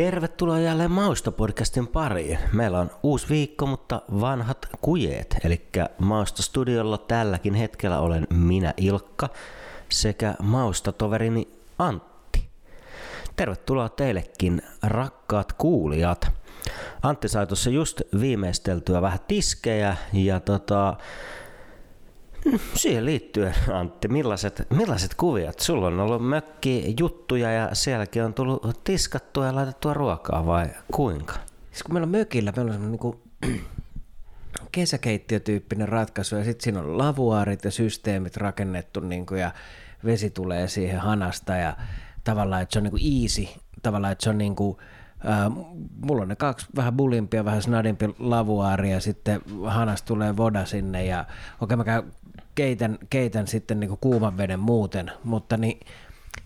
Tervetuloa jälleen Mausta-podcastin pariin. Meillä on uusi viikko, mutta vanhat kujeet. Eli Mausta-studiolla tälläkin hetkellä olen minä Ilkka sekä Mausta-toverini Antti. Tervetuloa teillekin, rakkaat kuulijat. Antti sai tuossa just viimeisteltyä vähän tiskejä ja tota, Siihen liittyen, Antti, millaiset, millaiset kuviot? Sulla on ollut mökki juttuja ja sielläkin on tullut tiskattua ja laitettua ruokaa vai kuinka? Siis kun meillä on mökillä, meillä on semmoinen niin kesäkeittiötyyppinen ratkaisu ja sitten siinä on lavuaarit ja systeemit rakennettu kuin, ja vesi tulee siihen hanasta ja tavallaan, että se on niin kuin easy, tavallaan, että se on niin kuin, Äh, mulla on ne kaksi vähän bulimpia, vähän snadimpi lavuaaria sitten hanasta tulee voda sinne ja okei okay, mä keitän, keitän sitten niin kuuman veden muuten, mutta niin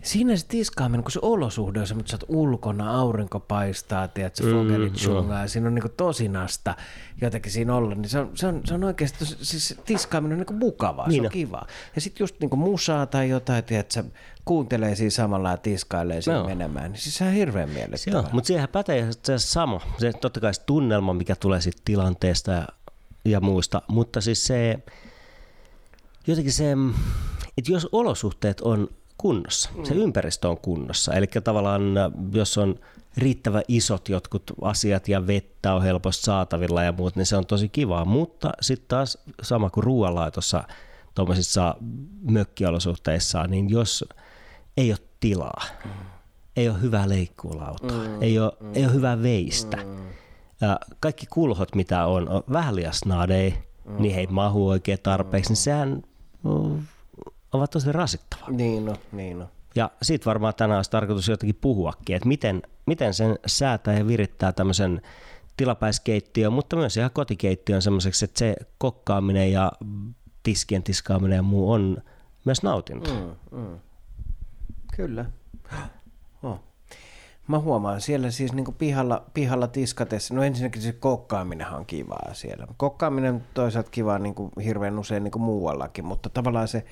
siinä se tiskaaminen, kun se olosuhde on se, mutta sä oot ulkona, aurinko paistaa, tiedät, se mm, ja siinä on niin tosinasta jotenkin siinä olla, niin se on, se on, se on oikeasti, siis tiskaaminen on niin mukavaa, niin se on kiva. Ja sitten just niin musaa tai jotain, tiedät, sä kuuntelee siinä samalla ja tiskailee siinä no. menemään, niin siis se on hirveän miellyttävää. Joo, mutta siihen pätee se sama, se totta kai se tunnelma, mikä tulee siitä tilanteesta ja, ja muista, mutta siis se, jotenkin se, että jos olosuhteet on kunnossa, mm. se ympäristö on kunnossa, eli tavallaan jos on riittävä isot jotkut asiat ja vettä on helposti saatavilla ja muut, niin se on tosi kivaa, mutta sitten taas sama kuin ruoanlaitossa tuommoisissa mökkiolosuhteissa, niin jos ei ole tilaa, mm. ei ole hyvää leikkuulautaa, mm. ei, ole, mm. ei ole hyvää veistä, mm. ja kaikki kulhot mitä on, on vähän liian snadei, mm. niin ei mahu oikein tarpeeksi, niin sehän ovat tosi rasittavaa. Niin no, niin no. Ja siitä varmaan tänään olisi tarkoitus jotenkin puhuakin, että miten, miten sen säätää ja virittää tämmöisen tilapäiskeittiön, mutta myös ihan kotikeittiön semmoiseksi, että se kokkaaminen ja tiskien tiskaaminen ja muu on myös nautinto. Mm, mm. Kyllä. Mä huomaan siellä siis niinku pihalla, pihalla tiskatessa, no ensinnäkin se kokkaaminen on kivaa siellä. Kokkaaminen toisaalta kivaa niinku hirveän usein niinku muuallakin, mutta tavallaan se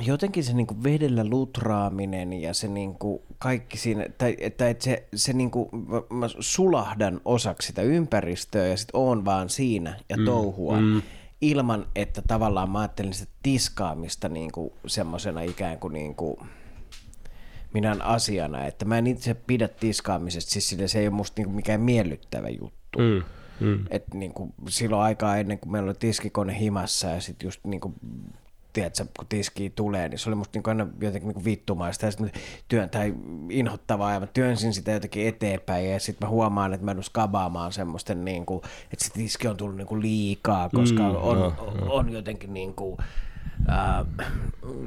jotenkin se niinku vedellä lutraaminen ja se niinku kaikki siinä, tai että et se, se niinku, mä, mä sulahdan osaksi sitä ympäristöä ja sitten oon vaan siinä ja mm, touhua. Mm. Ilman, että tavallaan mä ajattelin sitä tiskaamista niinku semmoisena ikään kuin niinku, minä asiana, että mä en itse pidä tiskaamisesta, siis sille se ei ole musta niinku mikään miellyttävä juttu. Mm. Mm. Et niinku, silloin aikaa ennen kuin meillä oli tiskikone himassa ja sitten just niinku, tiedätkö, kun tiski tulee, niin se oli musta niinku aina jotenkin niinku vittumaista ja sitten työn, tai inhottavaa ja mä työnsin sitä jotenkin eteenpäin ja sitten mä huomaan, että mä en skabaamaan semmoista, niinku, että se tiski on tullut niinku liikaa, koska mm, on, no, on, no. on jotenkin niinku, äh,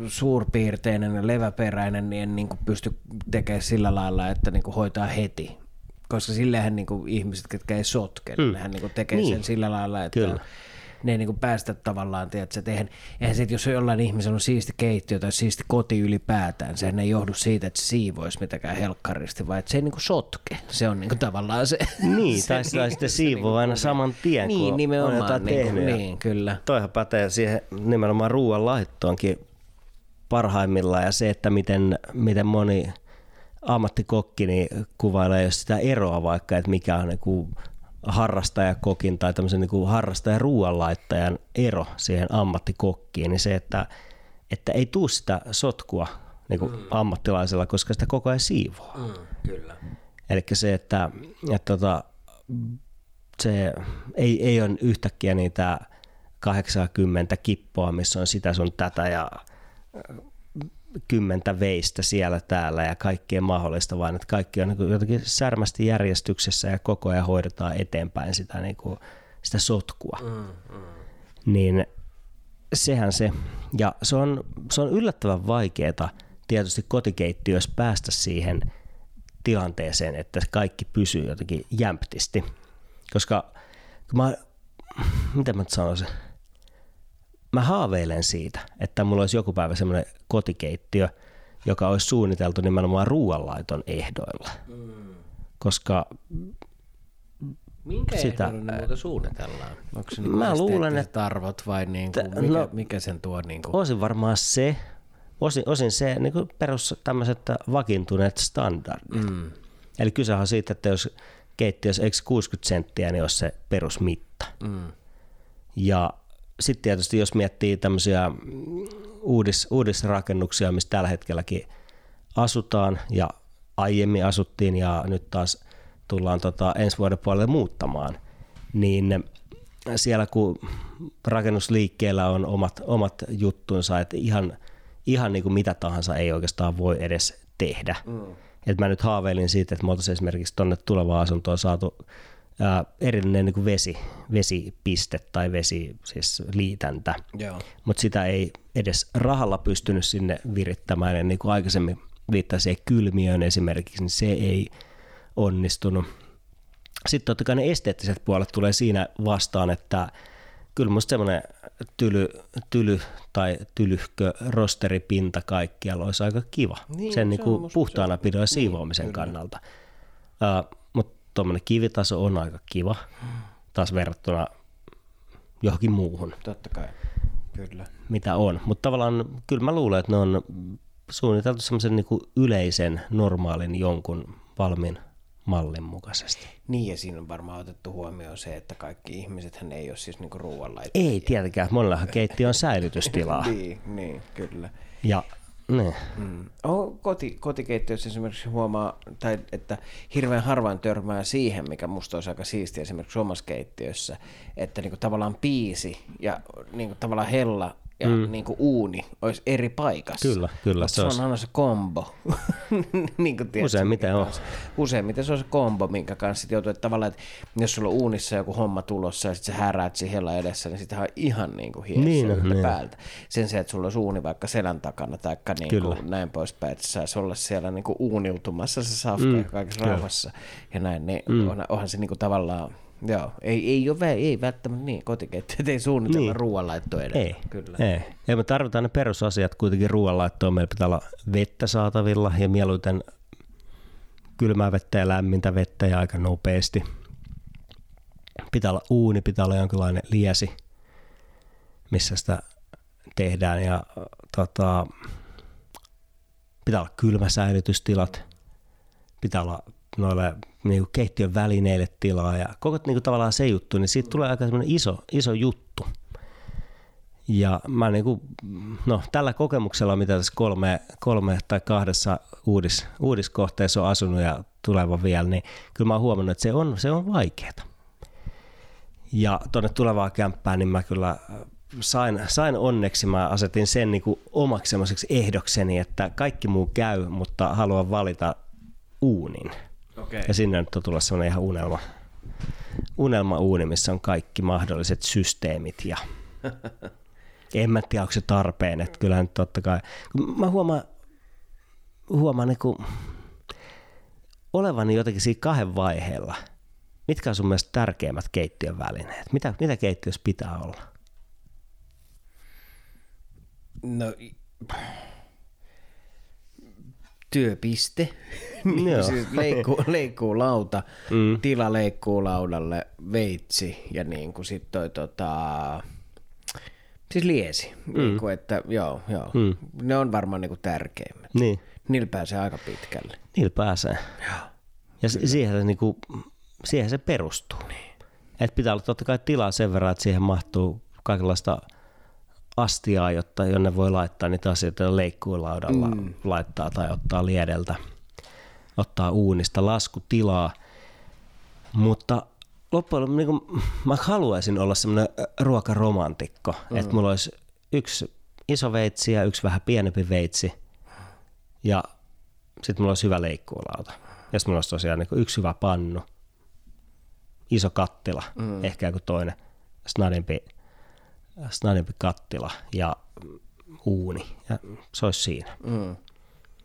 suurpiirteinen ja leväperäinen, niin en niin kuin pysty tekemään sillä lailla, että niin kuin hoitaa heti. Koska sillähän niin kuin ihmiset, ketkä ei sotke, mm. nehän niin kuin tekee niin. sen sillä lailla, että Kyllä ne ei niin päästä tavallaan, tiedätkö, että eihän, eihän sit, jos jollain ihmisellä on siisti keittiö tai siisti koti ylipäätään, sehän ei johdu siitä, että se siivoisi mitäkään helkkaristi, vaan että se ei niin sotke. Se on niin kuin tavallaan se. Niin, se, tai sitä niin, sitten siivoo niin, aina saman tien, niin, kun nimenomaan, on jotain niin, tehnyt. Niin, kyllä. Toihan pätee siihen nimenomaan ruoan laittoonkin parhaimmillaan ja se, että miten, miten moni ammattikokki niin kuvailee sitä eroa vaikka, että mikä on niin harrastajakokin tai tämmöisen niin harrastajan ruoanlaittajan ero siihen ammattikokkiin, niin se, että, että ei tuu sitä sotkua niin kuin mm. ammattilaisella, koska sitä koko ajan siivoaa. Mm, kyllä. Eli se, että, että tota, se ei, ei ole yhtäkkiä niitä 80 kippoa, missä on sitä sun tätä ja kymmentä veistä siellä täällä ja kaikkea mahdollista, vaan että kaikki on niin jotenkin särmästi järjestyksessä ja koko ajan hoidetaan eteenpäin sitä, niin kuin, sitä sotkua. Mm, mm. Niin sehän se, ja se on, se on yllättävän vaikeaa tietysti kotikeittiössä päästä siihen tilanteeseen, että kaikki pysyy jotenkin jämptisti, koska mä, miten mä sanoisin, mä haaveilen siitä, että mulla olisi joku päivä semmoinen kotikeittiö, joka olisi suunniteltu nimenomaan ruoanlaiton ehdoilla. Mm. Koska Minkä sitä, muuta suunnitellaan? Onko se niin mä luulen, että arvot vai niin kuin, mikä, no, mikä sen tuo? Niin kuin? Olisin varmaan se, osin, osin se niin kuin perus tämmöiset vakiintuneet standardit. Mm. Eli kyse on siitä, että jos keittiössä eikö 60 senttiä, niin olisi se perusmitta. Mm. Ja sitten tietysti jos miettii tämmöisiä uudis, uudisrakennuksia, missä tällä hetkelläkin asutaan ja aiemmin asuttiin ja nyt taas tullaan tota ensi vuoden puolelle muuttamaan, niin siellä kun rakennusliikkeellä on omat, omat juttunsa, että ihan, ihan niin kuin mitä tahansa ei oikeastaan voi edes tehdä. Mm. Et mä nyt haaveilin siitä, että me oltaisiin esimerkiksi tuonne tulevaan asuntoon saatu ää, erillinen niin kuin vesi, vesipiste tai vesi, siis liitäntä, mutta sitä ei edes rahalla pystynyt sinne virittämään. Ja niin kuin aikaisemmin viittasi kylmiöön esimerkiksi, niin se ei onnistunut. Sitten totta kai ne esteettiset puolet tulee siinä vastaan, että kyllä musta semmoinen tyly, tyly tai tylyhkö rosteripinta kaikkialla olisi aika kiva. Niin, sen niin kuin puhtaana pidon ja siivoamisen niin, kannalta. Uh, tuommoinen kivitaso on aika kiva taas verrattuna johonkin muuhun. Totta kai, kyllä. Mitä on. Mutta tavallaan kyllä mä luulen, että ne on suunniteltu semmoisen niin yleisen, normaalin jonkun valmiin mallin mukaisesti. Niin, ja siinä on varmaan otettu huomioon se, että kaikki ihmiset ei ole siis niinku ruoanlaittajia. Ei tietenkään, monellahan keittiö on säilytystilaa. niin, niin, kyllä. Ja ne. Mm. Oh, koti, kotikeittiössä esimerkiksi huomaa, tai että hirveän harvoin törmää siihen, mikä musta olisi aika siistiä esimerkiksi omassa keittiössä, että niinku tavallaan piisi ja niinku tavallaan hella ja mm. niin kuin uuni olisi eri paikassa. Kyllä, kyllä. Se, se on aina se kombo. niin kuin tiedät, Useimmiten on. Useimmiten se on se kombo, minkä kanssa joutuu, että tavallaan, että jos sulla on uunissa joku homma tulossa ja sitten sä häräät siihen edessä, niin sitten on ihan niin kuin niin, niin. päältä. Sen sijaan, että sulla olisi uuni vaikka selän takana tai niin kuin näin poispäin, että saisi olla siellä niin kuin uuniutumassa se safka mm. kaikessa rauhassa ja näin, niin mm. on, onhan se niin kuin tavallaan Joo, ei, ei, ole, ei välttämättä niin, kotikeittiöt ei suunnitella niin. ruoanlaittoa edes. Ei, Kyllä. ei. Ja me tarvitaan ne perusasiat kuitenkin ruoanlaittoon. Meillä pitää olla vettä saatavilla ja mieluiten kylmää vettä ja lämmintä vettä ja aika nopeasti. Pitää olla uuni, pitää olla jonkinlainen liesi, missä sitä tehdään ja tota, pitää olla kylmäsäilytystilat, pitää olla noille niin kuin keittiön välineille tilaa ja koko niin kuin tavallaan se juttu, niin siitä tulee aika iso, iso juttu. Ja mä niin kuin, no, tällä kokemuksella, mitä tässä kolme, kolme tai kahdessa uudis, uudiskohteessa on asunut ja tuleva vielä, niin kyllä mä oon huomannut, että se on, se on vaikeaa. Ja tuonne tulevaan kämppään, niin mä kyllä sain, sain onneksi, mä asetin sen niin kuin omaksi ehdokseni, että kaikki muu käy, mutta haluan valita uunin. Okay. Ja sinne nyt on tulla semmoinen ihan unelma, unelma uuni, missä on kaikki mahdolliset systeemit ja en mä tiedä, onko se tarpeen, että kyllähän totta kai, mä huomaan, huomaan niin kuin, olevani jotenkin siinä kahden vaiheella. Mitkä on sun mielestä tärkeimmät keittiön välineet? Mitä, mitä keittiössä pitää olla? No, työpiste, niin siis leikkuu, leikkuu lauta, mm. tila leikkuu laudalle, veitsi ja niin kuin sit toi tota, siis liesi. Mm. Niin kuin, että joo, joo. Mm. Ne on varmaan niin kuin tärkeimmät. Niin. Niillä pääsee aika pitkälle. Niillä pääsee. Joo. Ja siihen se, niin kuin, siihen se perustuu. Niin. Et pitää olla totta kai tilaa sen verran, että siihen mahtuu kaikenlaista – astiaa, jotta jonne voi laittaa niitä asioita leikkuulaudalla mm. laittaa tai ottaa liedeltä, ottaa uunista laskutilaa. Mutta loppujen niin kuin, mä haluaisin olla semmoinen ruokaromantikko, mm. että mulla olisi yksi iso veitsi ja yksi vähän pienempi veitsi ja sitten mulla olisi hyvä leikkuulauta. Ja sitten mulla olisi tosiaan niin yksi hyvä pannu, iso kattila, mm. ehkä joku toinen snadimpi snadempi kattila ja uuni, ja se olisi siinä. Mm.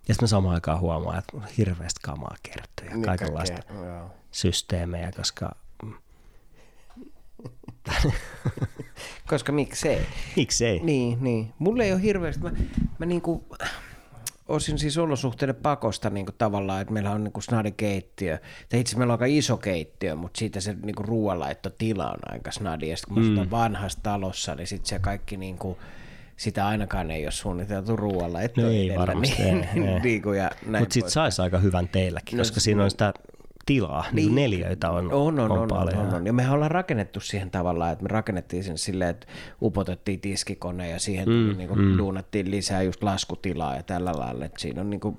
Ja sitten samaan aikaan huomaa, että on hirveästi kamaa kertyy ja niin kaikenlaista kaikkea, systeemejä, koska... koska miksei. Miksei. Niin, niin. Mulle ei ole hirveästi, mä, mä niinku, osin siis olosuhteiden pakosta niin kuin tavallaan, että meillä on niin snadi keittiö. Tai itse meillä on aika iso keittiö, mutta siitä se niin ruoanlaittotila on aika snadi. Ja sitten kun mm. vanhassa talossa, niin sitten se kaikki niin kuin, sitä ainakaan ei ole suunniteltu ruoalla. No ei varmasti, niin, ei, ei. niin kuin ja näin Mutta sitten saisi aika hyvän teilläkin, No koska siinä on sitä tilaa, niin, Niin. neljöitä on, On, on, on, on, paljon. on, on. Ja mehän ollaan rakennettu siihen tavallaan, että me rakennettiin sen silleen, että upotettiin tiskikone ja siihen mm, niin kuin mm. duunattiin lisää just laskutilaa ja tällä lailla. Että siinä on niin kuin,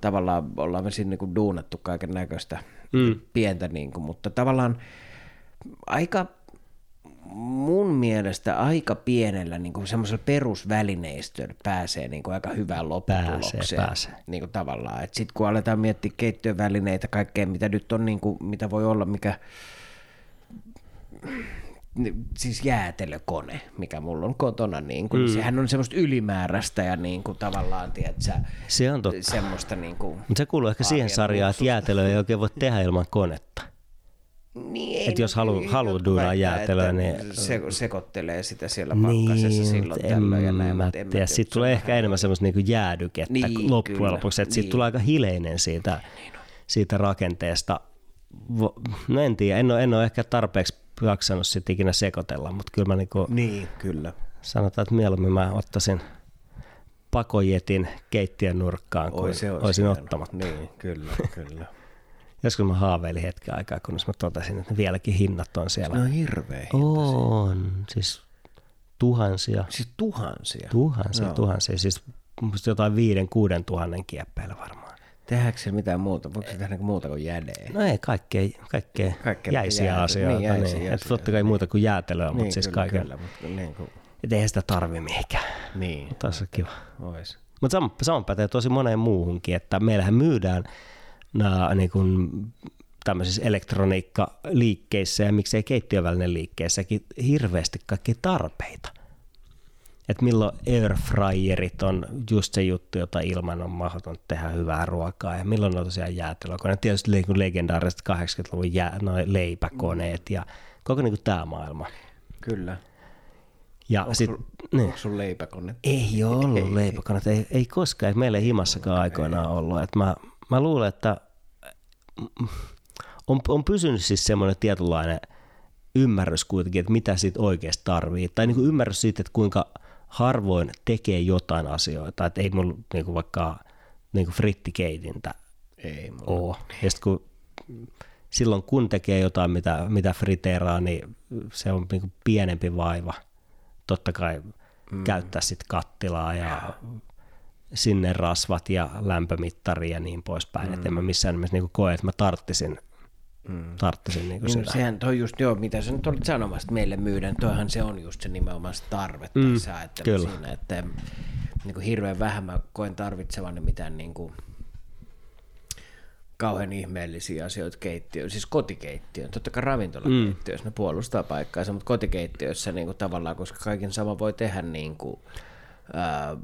tavallaan, ollaan me siinä niin kuin duunattu kaiken näköistä mm. pientä, niin kuin, mutta tavallaan aika mun mielestä aika pienellä niin kuin semmoisella perusvälineistöllä pääsee niin kuin aika hyvään lopputulokseen. Pääsee, pääsee. Niin kuin tavallaan. Sitten kun aletaan miettiä keittiövälineitä, kaikkea mitä nyt on, niin kuin, mitä voi olla, mikä siis jäätelökone, mikä mulla on kotona, niin kuin, mm. sehän on semmoista ylimääräistä ja niin kuin, tavallaan, tiedätkö, Se on totta. semmoista niin kuin, Mutta se kuuluu ehkä siihen sarjaan, että jäätelöä ei oikein voi tehdä ilman konetta. Niin, ei Et jos halu- niin haluu jotkut duunaa jäätelöä, että niin- Se, sekoittelee sitä siellä pakkasessa silloin en tällöin ja näin. mä mutta en mä tiedä. se tulee ehkä enemmän semmoista niinku jäädykettä Niin, loppujen kyllä, lopuksi. Että siitä niin. tulee aika hileinen siitä, siitä rakenteesta. No en tiedä, en ole, en ole ehkä tarpeeksi jaksanut sit ikinä sekoitella, mutta kyllä mä niinku Niin, kyllä. sanotaan, että mieluummin mä ottaisin pakojetin keittiön nurkkaan, kuin Oi, se olisin ottamatta. Niin, kyllä, kyllä. Joskus mä haaveilin hetken aikaa, kunnes mä totesin, että vieläkin hinnat on siellä. No hirveä. On, siis tuhansia, Siis tuhansia. tuhansia, Joo. tuhansia. Siis jotain viiden, kuuden tuhannen kieppeillä varmaan. Tehdäänkö se mitään muuta? Voiko se tehdä niinku muuta kuin jädeen? No ei kaikkea, kaikkea, Kaikkea jäisiä jäätä- asioita. niin, jäisiä Niin, Että asioita, totta kai muuta kuin jäätelöä, mutta niin, siis kyllä, kaiken. Kyllä, mutta niin kuin, Et eihän sitä tarvi mihinkään. niin, Taas on kiva. ois. Mutta sama, sama pätee tosi moneen muuhunkin, että meillähän myydään nämä niin kuin, tämmöisissä elektroniikkaliikkeissä ja miksei keittiövälinen liikkeessäkin hirveästi kaikki tarpeita. Että milloin airfryerit on just se juttu, jota ilman on mahdoton tehdä hyvää ruokaa ja milloin on tosiaan jäätelökoneet. Tietysti niin kuin legendaariset 80-luvun jää, noi leipäkoneet ja koko niin tämä maailma. Kyllä. Ja Onko, sit, sul, niin. onko sun leipäkone? Ei ole ollut leipäkonetta, ei, ei koskaan, ei meillä ei himassakaan aikoinaan ollut. Et mä, mä luulen, että on, on pysynyt siis semmoinen tietynlainen ymmärrys kuitenkin, että mitä siitä oikeasti tarvii. Tai niin kuin ymmärrys siitä, että kuinka harvoin tekee jotain asioita. Että ei mulla niin kuin vaikka niin kuin frittikeitintä Ei mulla. ole. Ja sit kun, silloin kun tekee jotain, mitä, mitä friteeraa, niin se on niin kuin pienempi vaiva. Totta kai mm. käyttää sitten kattilaa ja sinne rasvat ja lämpömittari ja niin poispäin. Mm. Että en mä missään nimessä niin koe, että mä tarttisin, mm. tarttisin niin Niin, sitä. sehän toi just, joo, mitä sä nyt olit sanomassa, että meille myydään, toihan se on just se nimenomaan se tarve mm, tässä kyllä. siinä, että niin kuin hirveän vähän mä koen tarvitsevani mitään niin kuin, kauhean ihmeellisiä asioita keittiöön, siis kotikeittiöön, totta kai ravintolakeittiössä, mm. ne puolustaa paikkaansa, mutta kotikeittiössä niin kuin tavallaan, koska kaiken sama voi tehdä niin kuin, ää,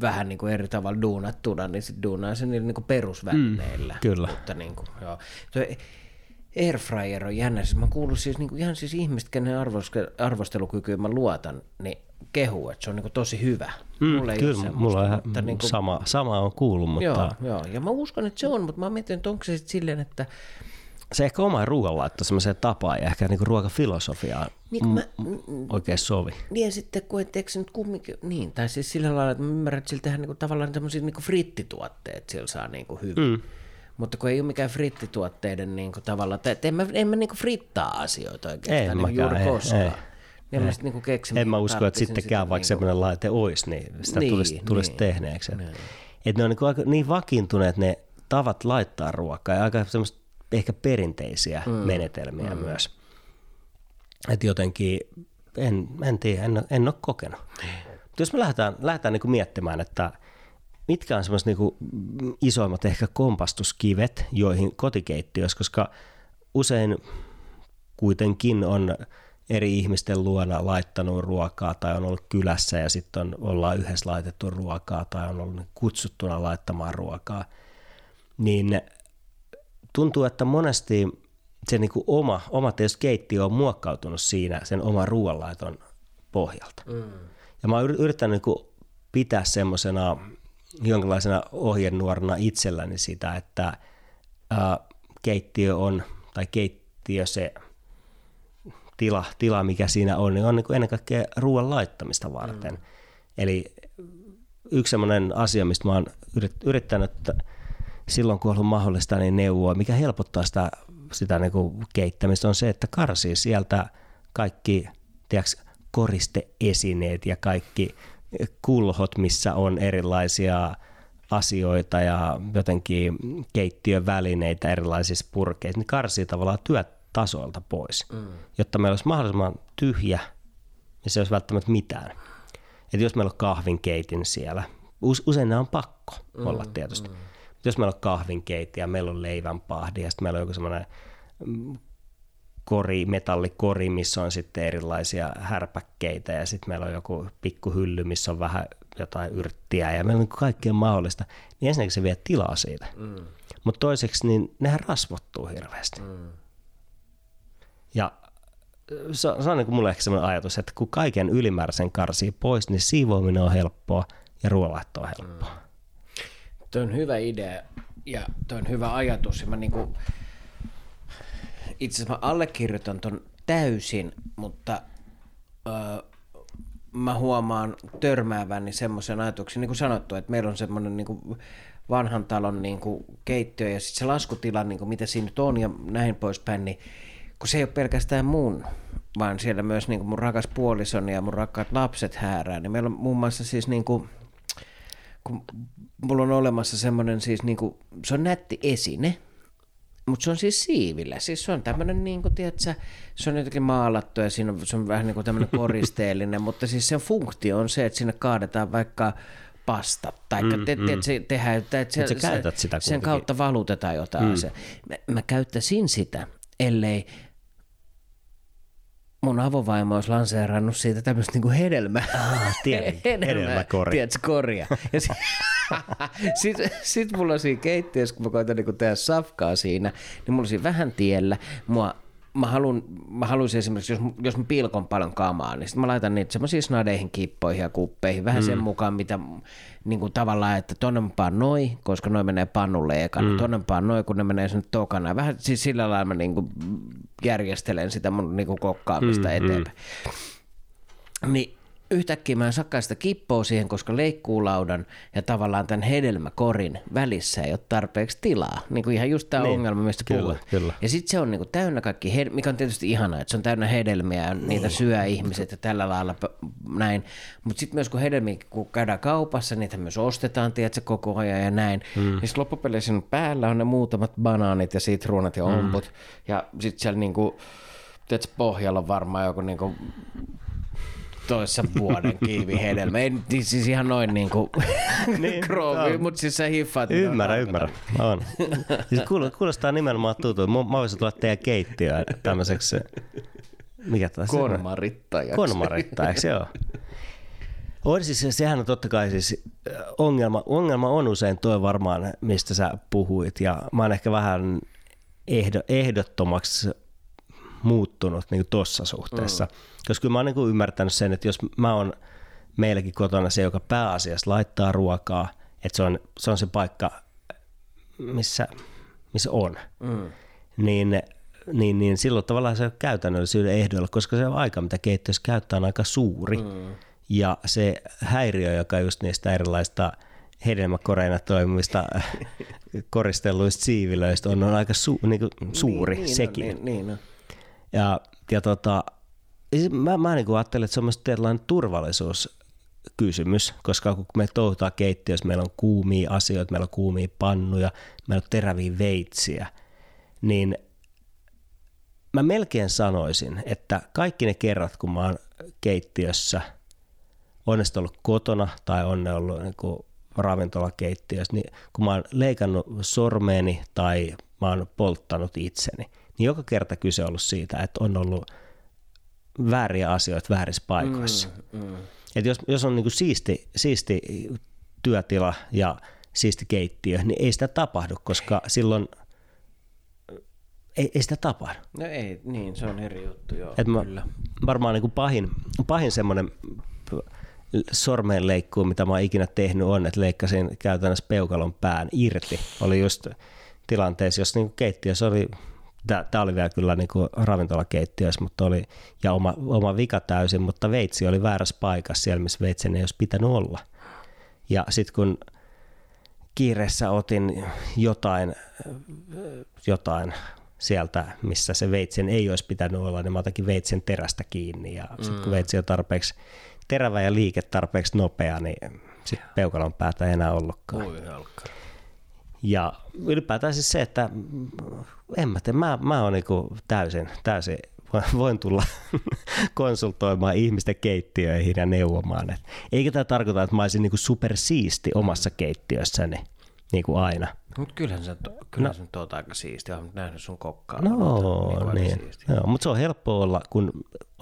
vähän niin kuin eri tavalla duunattuna, niin sitten duunaa sen niillä niin kuin perusvälineillä. Mm, kyllä. Mutta niin kuin, joo. Tuo Airfryer on jännä. Siis mä kuullut siis, niin kuin, ihan siis ihmiset, kenen arvostelukykyyn mä luotan, niin kehuu, että se on niin kuin, tosi hyvä. Mm, Mulla ei kyllä, semmoista, mulla on ihan niin kuin, sama, sama on kuullut, mutta Joo, joo, ja mä uskon, että se on, mutta mä oon miettinyt, että onko se sitten silleen, että se ehkä oma ruoanlaitto semmoiseen tapaan ja ehkä niinku ruokafilosofiaan niin mä, oikein sovi. niin ja sitten kun et, se nyt kumminkin, niin, tai siis sillä lailla, että mä ymmärrän, että sillä tehdään niinku tavallaan tämmöisiä niinku frittituotteet, sillä saa niinku hyvin. Mm. Mutta kun ei ole mikään frittituotteiden niinku tavalla, tai en mä, en mä niinku frittaa asioita oikeastaan En niinku juuri ei, koskaan. ei. Niin mä niinku keksin, En mä usko, että sittenkään vaikka niinku- semmoinen laite olisi, niin sitä Niin, tulisi, tulisi niin. tehneeksi. Että et ne on niin, aika, niin vakiintuneet ne tavat laittaa ruokaa ja aika semmoista ehkä perinteisiä mm. menetelmiä mm. myös. Että jotenkin, en, en tiedä, en, en ole kokenut. Mutta jos me lähdetään, lähdetään niin miettimään, että mitkä on semmoiset niin isoimmat ehkä kompastuskivet, joihin kotikeittiössä, koska usein kuitenkin on eri ihmisten luona laittanut ruokaa tai on ollut kylässä ja sitten on, ollaan yhdessä laitettu ruokaa tai on ollut kutsuttuna laittamaan ruokaa, niin tuntuu, että monesti se niin kuin oma, oma keittiö on muokkautunut siinä sen oman ruoanlaiton pohjalta. Mm. Ja mä oon yri- yrittänyt niin kuin pitää semmoisena jonkinlaisena ohjenuorana itselläni sitä, että ää, keittiö on, tai keittiö se tila, tila, mikä siinä on, niin on niin kuin ennen kaikkea ruoan laittamista varten. Mm. Eli yksi sellainen asia, mistä mä oon yrittänyt silloin, kun on ollut mahdollista, niin neuvoa, mikä helpottaa sitä, sitä niin kuin keittämistä, on se, että karsii sieltä kaikki tiedätkö, koristeesineet ja kaikki kulhot, missä on erilaisia asioita ja jotenkin keittiön välineitä erilaisissa purkeissa, niin karsii tavallaan työtasolta pois, mm. jotta meillä olisi mahdollisimman tyhjä ja se olisi välttämättä mitään. Että jos meillä on kahvinkeitin siellä, usein ne on pakko mm, olla tietysti. Mm. Jos meillä on kahvinkeitti ja meillä on leivänpahdi ja sitten meillä on joku semmoinen mm, kori, metallikori, missä on sitten erilaisia härpäkkeitä ja sitten meillä on joku pikkuhylly, missä on vähän jotain yrttiä ja meillä on kaikkea mahdollista, niin ensinnäkin se vie tilaa siitä. Mm. Mutta toiseksi, niin nehän rasvottuu hirveästi. Mm. Ja se, se on niin kuin mulle ehkä sellainen ajatus, että kun kaiken ylimääräisen karsii pois, niin siivoaminen on helppoa ja ruoanlaitto on helppoa. Mm. Tuo on hyvä idea ja tuo on hyvä ajatus. Ja mä niin kuin, itse asiassa mä allekirjoitan ton täysin, mutta öö, mä huomaan törmääväni semmoisen ajatuksen, niin kuin sanottu, että meillä on semmoinen niin kuin vanhan talon niin kuin keittiö ja sitten se laskutila, niin kuin mitä siinä nyt on ja näin poispäin, niin kun se ei ole pelkästään mun, vaan siellä myös niin kuin mun rakas puolisoni ja mun rakkaat lapset häärää, niin meillä on muun muassa siis niin kuin, kun mulla on olemassa semmoinen siis niin kuin, se on nätti esine, mutta se on siis siivillä. Siis se on tämmöinen, niin kuin, tiedätkö, se on jotenkin maalattu ja siinä on, se on vähän niin kuin tämmöinen koristeellinen, mutta siis sen funktio on se, että sinne kaadetaan vaikka pasta, tai mm, te, te, mm. te, tehdään, että se, se, sitä sen kuitenkin. kautta valutetaan jotain mm. asiaa. Mä, mä käyttäisin sitä, ellei mun avovaimo olisi lanseerannut siitä tämmöistä niinku hedelmää. Ah, tiedän, hedelmäkori. Tiedätkö, koria. Ja sit, sit, sit mulla siinä keittiössä, kun mä koitan niinku tehdä safkaa siinä, niin mulla siinä vähän tiellä. Mua mä, haluan, mä haluaisin esimerkiksi, jos, jos mä pilkon paljon kamaa, niin sitten mä laitan niitä semmoisiin snadeihin, kippoihin ja kuppeihin, vähän mm. sen mukaan, mitä niin kuin tavallaan, että tonne mä paan noi, koska noi menee pannulle ekana, mm. tonne mä paan noi, kun ne menee sinne tokana. Vähän siis sillä lailla mä niin kuin järjestelen sitä mun niin kuin kokkaamista mm, mm. eteenpäin. Mm. Niin Yhtäkkiä mä en sitä kippoa siihen, koska leikkuulaudan ja tavallaan tämän hedelmäkorin välissä ei ole tarpeeksi tilaa. Niin kuin ihan just tämä niin. ongelma, mistä kyllä, puhuit. Kyllä. Ja sitten se on niin kuin täynnä kaikki, mikä on tietysti ihanaa, että se on täynnä hedelmiä ja niin. niitä syö ihmiset ja tällä lailla näin. Mutta sitten myös kun hedelmiä, kun käydään kaupassa, niitä myös ostetaan, tiedätkö, koko ajan ja näin. Mm. Niin loppupeleissä päällä on ne muutamat banaanit ja sitruunat ja mm. omput. Mm. Ja sitten siellä niinku, pohjalla on varmaan joku niinku 15 vuoden kiivihedelmä. Ei niin siis ihan noin niin kuin niin, kroovi, mutta siis sä hiffaat. Ymmärrä, ymmärrä. On. Siis kuulostaa nimenomaan tutulta. Mä, mä voisin tulla teidän keittiöön tämmöiseksi mikä taas? Konmarittajaksi. Konmarittajaksi, joo. On siis-, siis, sehän on totta kai siis ongelma, ongelma on usein tuo varmaan, mistä sä puhuit, ja mä oon ehkä vähän ehdo, ehdottomaksi muuttunut niin tuossa suhteessa. Mm. Koska kyllä mä oon niin ymmärtänyt sen, että jos mä oon meilläkin kotona se, joka pääasiassa laittaa ruokaa, että se on se, on se paikka, missä, missä on, mm. niin, niin, niin silloin tavallaan se on käytännöllisyyden ehdoilla, koska se on aika, mitä keittiössä käyttää, on aika suuri. Mm. Ja se häiriö, joka just niistä erilaista hedelmäkoreina toimivista koristelluista siivilöistä on, on aika su, niin suuri niin, niin sekin. niin, niin, niin. Ja, ja tota, mä, mä niin ajattelen, että se on myös tietynlainen turvallisuuskysymys, koska kun me touhutaan keittiössä, meillä on kuumia asioita, meillä on kuumia pannuja, meillä on teräviä veitsiä, niin mä melkein sanoisin, että kaikki ne kerrat, kun mä oon keittiössä, on ne ollut kotona tai on ne ollut niin kuin ravintolakeittiössä, niin kun mä oon leikannut sormeeni tai mä oon polttanut itseni, niin joka kerta kyse on ollut siitä, että on ollut vääriä asioita väärissä paikoissa. Mm, mm. Et jos, jos on niinku siisti, siisti työtila ja siisti keittiö, niin ei sitä tapahdu, koska silloin ei, ei sitä tapahdu. No ei, niin, se on eri juttu, joo, Et mä, kyllä. Varmaan niin kuin pahin, pahin semmoinen sormeen leikkuu, mitä mä oon ikinä tehnyt on, että leikkasin käytännössä peukalon pään irti. Oli just tilanteessa, jos niin keittiössä oli Tämä oli vielä kyllä niin kuin ravintolakeittiössä, mutta oli, ja oma, oma vika täysin, mutta veitsi oli väärässä paikassa siellä, missä veitsen ei olisi pitänyt olla. Ja sitten kun kiireessä otin jotain, jotain sieltä, missä se veitsen ei olisi pitänyt olla, niin mä otakin veitsen terästä kiinni. Ja sitten kun mm. veitsi on tarpeeksi terävä ja liike tarpeeksi nopea, niin sitten peukalon päätä ei enää ollutkaan. Oi, ja ylipäätään siis se, että en mä tiedä, mä, mä oon niinku täysin, täysin voin tulla konsultoimaan ihmisten keittiöihin ja neuvomaan. Et eikä tämä tarkoita, että mä olisin niinku supersiisti omassa keittiössäni niin kuin aina. Mutta kyllähän sä, kyllähän no, sä oot aika siisti, olen nähnyt sun kokkaa. No niin, niin. mutta se on helppo olla, kun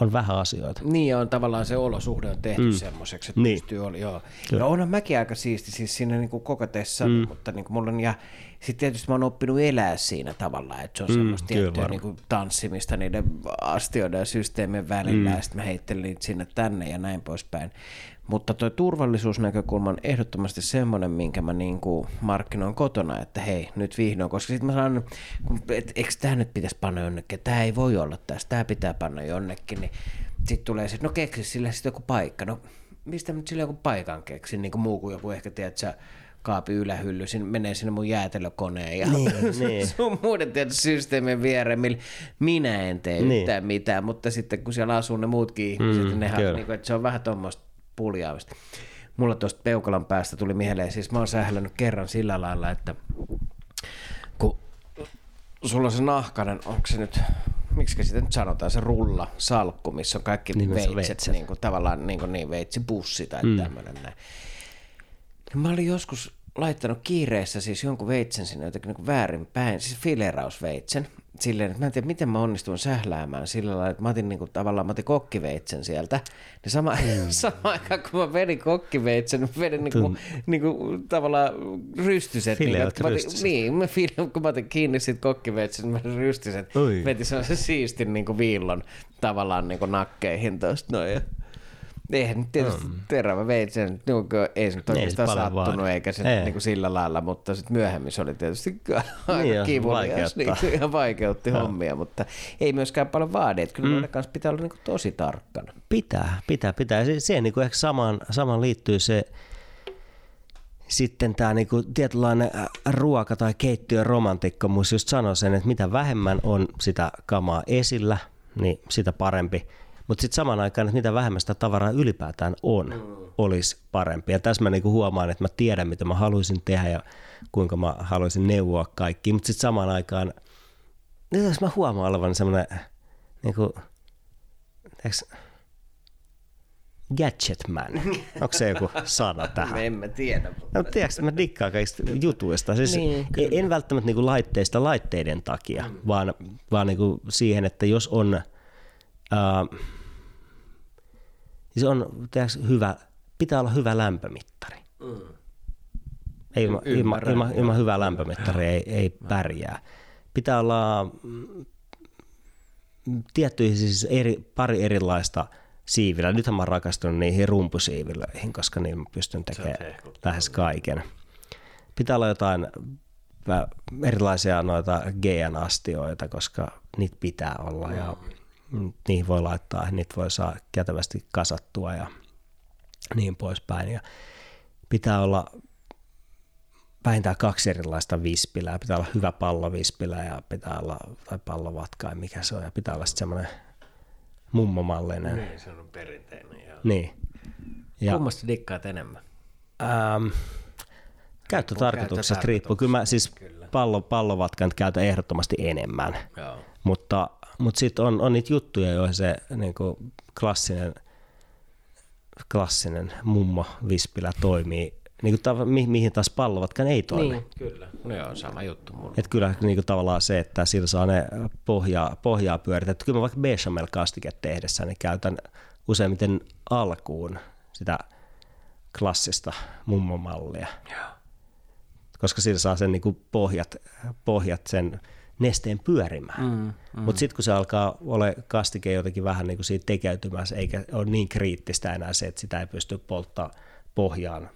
on vähän asioita. Niin, on tavallaan se olosuhde on tehty mm. semmoiseksi, että niin. pystyy olla, joo. Kyllä. Ja onhan mäkin aika siisti siis siinä niin kuin kokatessa, mm. mutta niin kuin mulla on, ja sitten tietysti mä oon oppinut elää siinä tavalla, että se on mm, semmoista tiettyä niin kuin tanssimista niiden astioiden ja systeemien välillä, mm. ja sitten mä heittelin niitä sinne tänne ja näin poispäin. Mutta tuo turvallisuusnäkökulma on ehdottomasti semmoinen, minkä mä niin kuin markkinoin kotona, että hei, nyt vihdoin, koska sitten mä sanon, että eikö tämä nyt pitäisi panna jonnekin, tämä ei voi olla tässä, tämä pitää panna jonnekin, niin sitten tulee se, no keksi sille sitten joku paikka, no mistä nyt sille joku paikan keksin, niin kuin muu kuin joku ehkä, tiedät kaapi ylähylly, sinne, menee sinne mun jäätelökoneen ja niin, niin. sun muuden tietysti systeemin viereen, millä minä en tee niin. yhtään mitään, mutta sitten kun siellä asuu ne muutkin ihmiset, mm, niin nehän, niin kuin, että se on vähän tuommoista puljaamista. Mulla tuosta peukalan päästä tuli mieleen, siis mä oon sählännyt kerran sillä lailla, että kun sulla on se nahkainen, onko se nyt, miksi sitä nyt sanotaan, se rulla, salkku, missä on kaikki niin, veitset, veitset. Niin kuin, tavallaan niin, kuin niin veitsipussi tai mm. tämmöinen näin. Mä olin joskus laittanut kiireessä siis jonkun veitsen sinne jotenkin niin väärinpäin, siis filerausveitsen, silleen, että mä en tiedä, miten mä onnistuin sähläämään sillä lailla, että mä otin niin kuin, tavallaan, mä otin kokkiveitsen sieltä, niin sama, mm. sama aikaan kun mä vedin kokkiveitsen, mä vedin niin kuin, niin kuin, tavallaan rystyset. Fileot niin, rystyset. Niin, mä, kun mä otin kiinni siitä kokkiveitsen, mä rystyset, Oi. veti sellaisen siistin niin kuin viillon tavallaan niin kuin nakkeihin tuosta noin. Ja Eihän tietysti mm. terävä veitsen, niin ei se nyt oikeastaan sattunut vaadi. eikä se ei. niin kuin sillä lailla, mutta sitten myöhemmin se oli tietysti aika niin kivulias, niin ihan vaikeutti no. hommia, mutta ei myöskään paljon vaadi, että kyllä mm. kanssa pitää olla niin kuin tosi tarkkana. Pitää, pitää, pitää. Se, siihen niin kuin ehkä samaan, samaan liittyy se, sitten tämä niinku tietynlainen ruoka- tai keittiön romantikkomus just sanoi sen, että mitä vähemmän on sitä kamaa esillä, niin sitä parempi. Mutta sitten samaan aikaan, että mitä vähemmän sitä tavaraa ylipäätään on, mm. olisi parempi. Ja tässä mä niinku huomaan, että mä tiedän, mitä mä haluaisin tehdä ja kuinka mä haluaisin neuvoa kaikki. Mutta sitten samaan aikaan, nyt mä huomaan olevan semmoinen, niinku, gadget man. Onko se joku sana tähän? Me emme tiedä. No, tiedätkö, mä dikkaan kaikista jutuista. Siis niin, en välttämättä niinku laitteista laitteiden takia, mm. vaan, vaan niinku siihen, että jos on... Uh, se on hyvä, pitää olla hyvä lämpömittari. Mm. Ei, ilma, ilma, ilma, ilma hyvää lämpömittaria ei, ei pärjää. Pitää olla mm, tiettyihin siis eri, pari erilaista siivillä. Nythän mä oon rakastunut niihin rumpusiivilöihin, koska niin mä pystyn tekemään lähes kaiken. Pitää olla jotain erilaisia noita GN-astioita, koska niitä pitää olla. Ja mm niihin voi laittaa, niitä voi saa kätevästi kasattua ja niin poispäin. Ja pitää olla vähintään kaksi erilaista vispilää. Pitää olla hyvä pallovispilä ja pitää olla, tai pallovatka, mikä se on, ja pitää olla sitten semmoinen mummomallinen. Niin, se on perinteinen. Joo. Niin. Ja, Kummasta dikkaat enemmän? Ähm, käyttötarkoituksesta riippuu. Kyllä mä siis pallo, pallovatkan käytän ehdottomasti enemmän. Joo. Mutta mutta sitten on, on niitä juttuja, joihin se niin kuin klassinen, klassinen mummo vispilä toimii, niin kuin tav- mi- mihin taas pallovatkaan ei toimi. Niin, kyllä. No joo, sama juttu mulla. Et kyllä niin kuin tavallaan se, että sillä saa ne pohjaa, pohjaa pyöritetty. Kyllä mä vaikka bechamel-kastike tehdessä, niin käytän useimmiten alkuun sitä klassista mummomallia. Joo. Koska sillä saa sen niin kuin pohjat, pohjat sen nesteen pyörimään. Mm, mm. Mutta sitten kun se alkaa olla kastike jotenkin vähän niin kuin siitä tekeytymässä, eikä ole niin kriittistä enää se, että sitä ei pysty polttaa pohjaan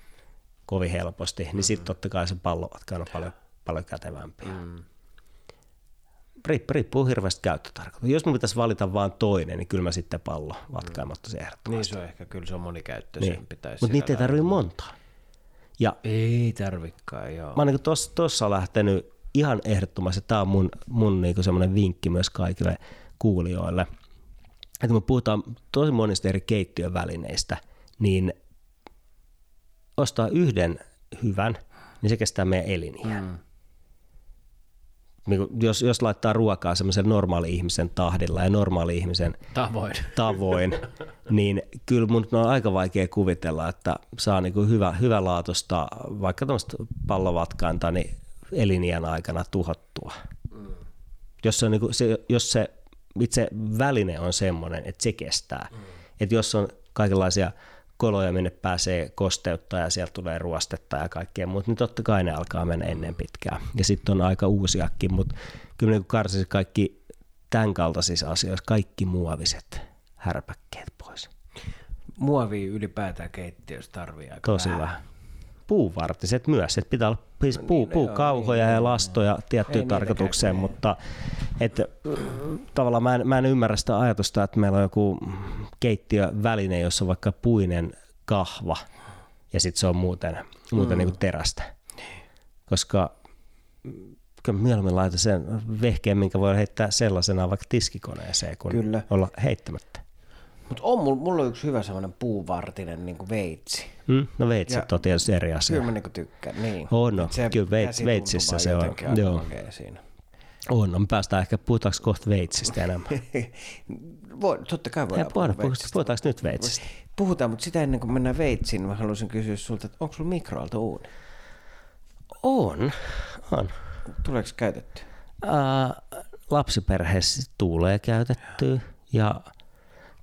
kovin helposti, niin mm. sitten totta kai se pallo on paljon, paljon kätevämpi. Mm. riippuu, hirveästi käyttötarkoituksesta. Jos mun pitäisi valita vain toinen, niin kyllä mä sitten pallo vatkaamatta se ehdottomasti. Niin se on ehkä, kyllä se on monikäyttöisen. Niin. Pitäisi Mutta niitä ei tarvitse montaa. Ja Ei tarvikaan, joo. mä oon niin tuossa lähtenyt ihan ehdottomasti, tämä on mun, mun niin semmoinen vinkki myös kaikille kuulijoille, että kun me puhutaan tosi monista eri keittiövälineistä, niin ostaa yhden hyvän, niin se kestää meidän eliniä. Mm. Niin kuin jos, jos laittaa ruokaa semmoisen normaali-ihmisen tahdilla ja normaali-ihmisen Tavoin. tavoin, niin kyllä mun on aika vaikea kuvitella, että saa niin kuin hyvä, hyvälaatuista vaikka tämmöistä pallovatkainta niin eliniän aikana tuhottua. Mm. Jos, se on niin kuin, se, jos se itse väline on semmoinen, että se kestää. Mm. Että jos on kaikenlaisia koloja, minne pääsee kosteutta ja sieltä tulee ruostetta ja kaikkea muuta, niin totta kai ne alkaa mennä ennen pitkään. Ja sitten on aika uusiakin, mutta kyllä niin karsisi kaikki tämän kaltaisissa asioissa, kaikki muoviset härpäkkeet pois. Muovia ylipäätään keittiössä tarvii aika Tosi vähän. vähän. Puuvartiset myös, että pitää olla siis puu, niin, puukauhoja niin, ja lastoja tiettyyn tarkoitukseen, mutta et, tavallaan mä en, mä en ymmärrä sitä ajatusta, että meillä on joku keittiöväline, jossa on vaikka puinen kahva ja sitten se on muuten, muuten mm. niin terästä. Koska kyllä mieluummin laita sen vehkeen, minkä voi heittää sellaisena vaikka tiskikoneeseen, kun Kyllä. olla heittämättä. Mutta on, mulla, mulla on yksi hyvä semmoinen puuvartinen niin kuin veitsi. Mm, no veitsit on tietysti eri asia. Kyllä mä niin tykkään, niin. On, no, se kyllä veits, veitsissä se on. Joo. Siinä. On, no me päästään ehkä, puhutaanko kohta veitsistä enemmän? Voi, totta kai voidaan puhua veitsistä. Puhutaanko nyt veitsistä? Puhutaan, mutta sitä ennen kuin mennään veitsiin, niin mä haluaisin kysyä sulta, että onko sulla mikroalto uuni? On, on. Tuleeko käytetty? Uh, lapsiperheessä tulee käytetty ja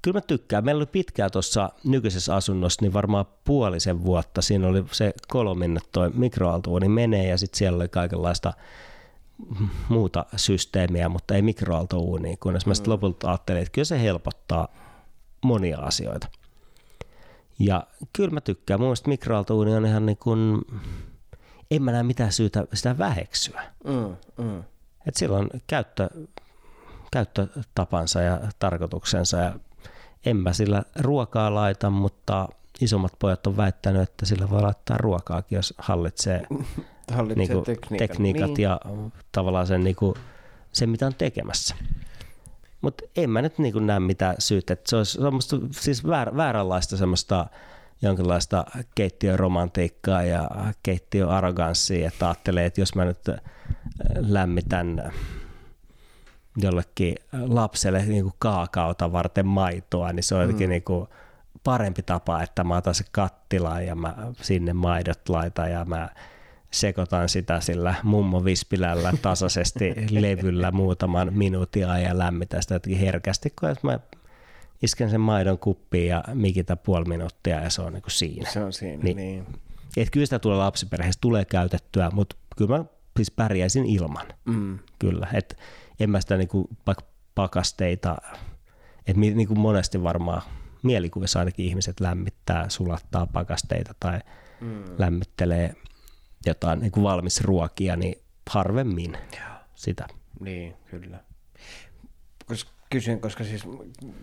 kyllä mä tykkään. Meillä oli pitkään tuossa nykyisessä asunnossa, niin varmaan puolisen vuotta. Siinä oli se kolminne toi mikroaaltouuni menee ja sitten siellä oli kaikenlaista muuta systeemiä, mutta ei mikroaaltouunia, kunnes mä sitten mm. lopulta ajattelin, että kyllä se helpottaa monia asioita. Ja kyllä mä tykkään. Mun mielestä mikroaaltouuni on ihan niin kuin, en mä näe mitään syytä sitä väheksyä. Mm, mm. Et sillä on käyttö, käyttötapansa ja tarkoituksensa ja en mä sillä ruokaa laita, mutta isommat pojat on väittänyt, että sillä voi laittaa ruokaakin, jos hallitsee, hallitsee niinku, tekniikat niin. ja tavallaan sen, niinku, sen, mitä on tekemässä. Mutta en mä nyt niinku näe mitään syytä, että se olisi semmoista, siis väär, vääränlaista semmoista jonkinlaista keittiöromantiikkaa ja keittiöarroganssia, että ajattelee, että jos mä nyt lämmitän jollekin lapselle niin kuin kaakaota varten maitoa, niin se on jotenkin mm. niin kuin parempi tapa, että mä otan se kattilaan ja mä sinne maidot laitan ja mä sekoitan sitä sillä mummo vispilällä tasaisesti levyllä muutaman minuutin ja lämmitän sitä jotenkin herkästi, kun mä isken sen maidon kuppiin ja mikitä puoli minuuttia ja se on niin kuin siinä. Se on siinä, niin. niin. Et kyllä sitä tulee lapsiperheessä, tulee käytettyä, mutta kyllä mä siis pärjäisin ilman. Mm. Kyllä, että en mä sitä niinku pakasteita, että niinku monesti varmaan mielikuvissa ainakin ihmiset lämmittää, sulattaa pakasteita tai mm. lämmittelee jotain niinku valmis ruokia, niin harvemmin sitä. Niin, kyllä. Koska kysyn, koska siis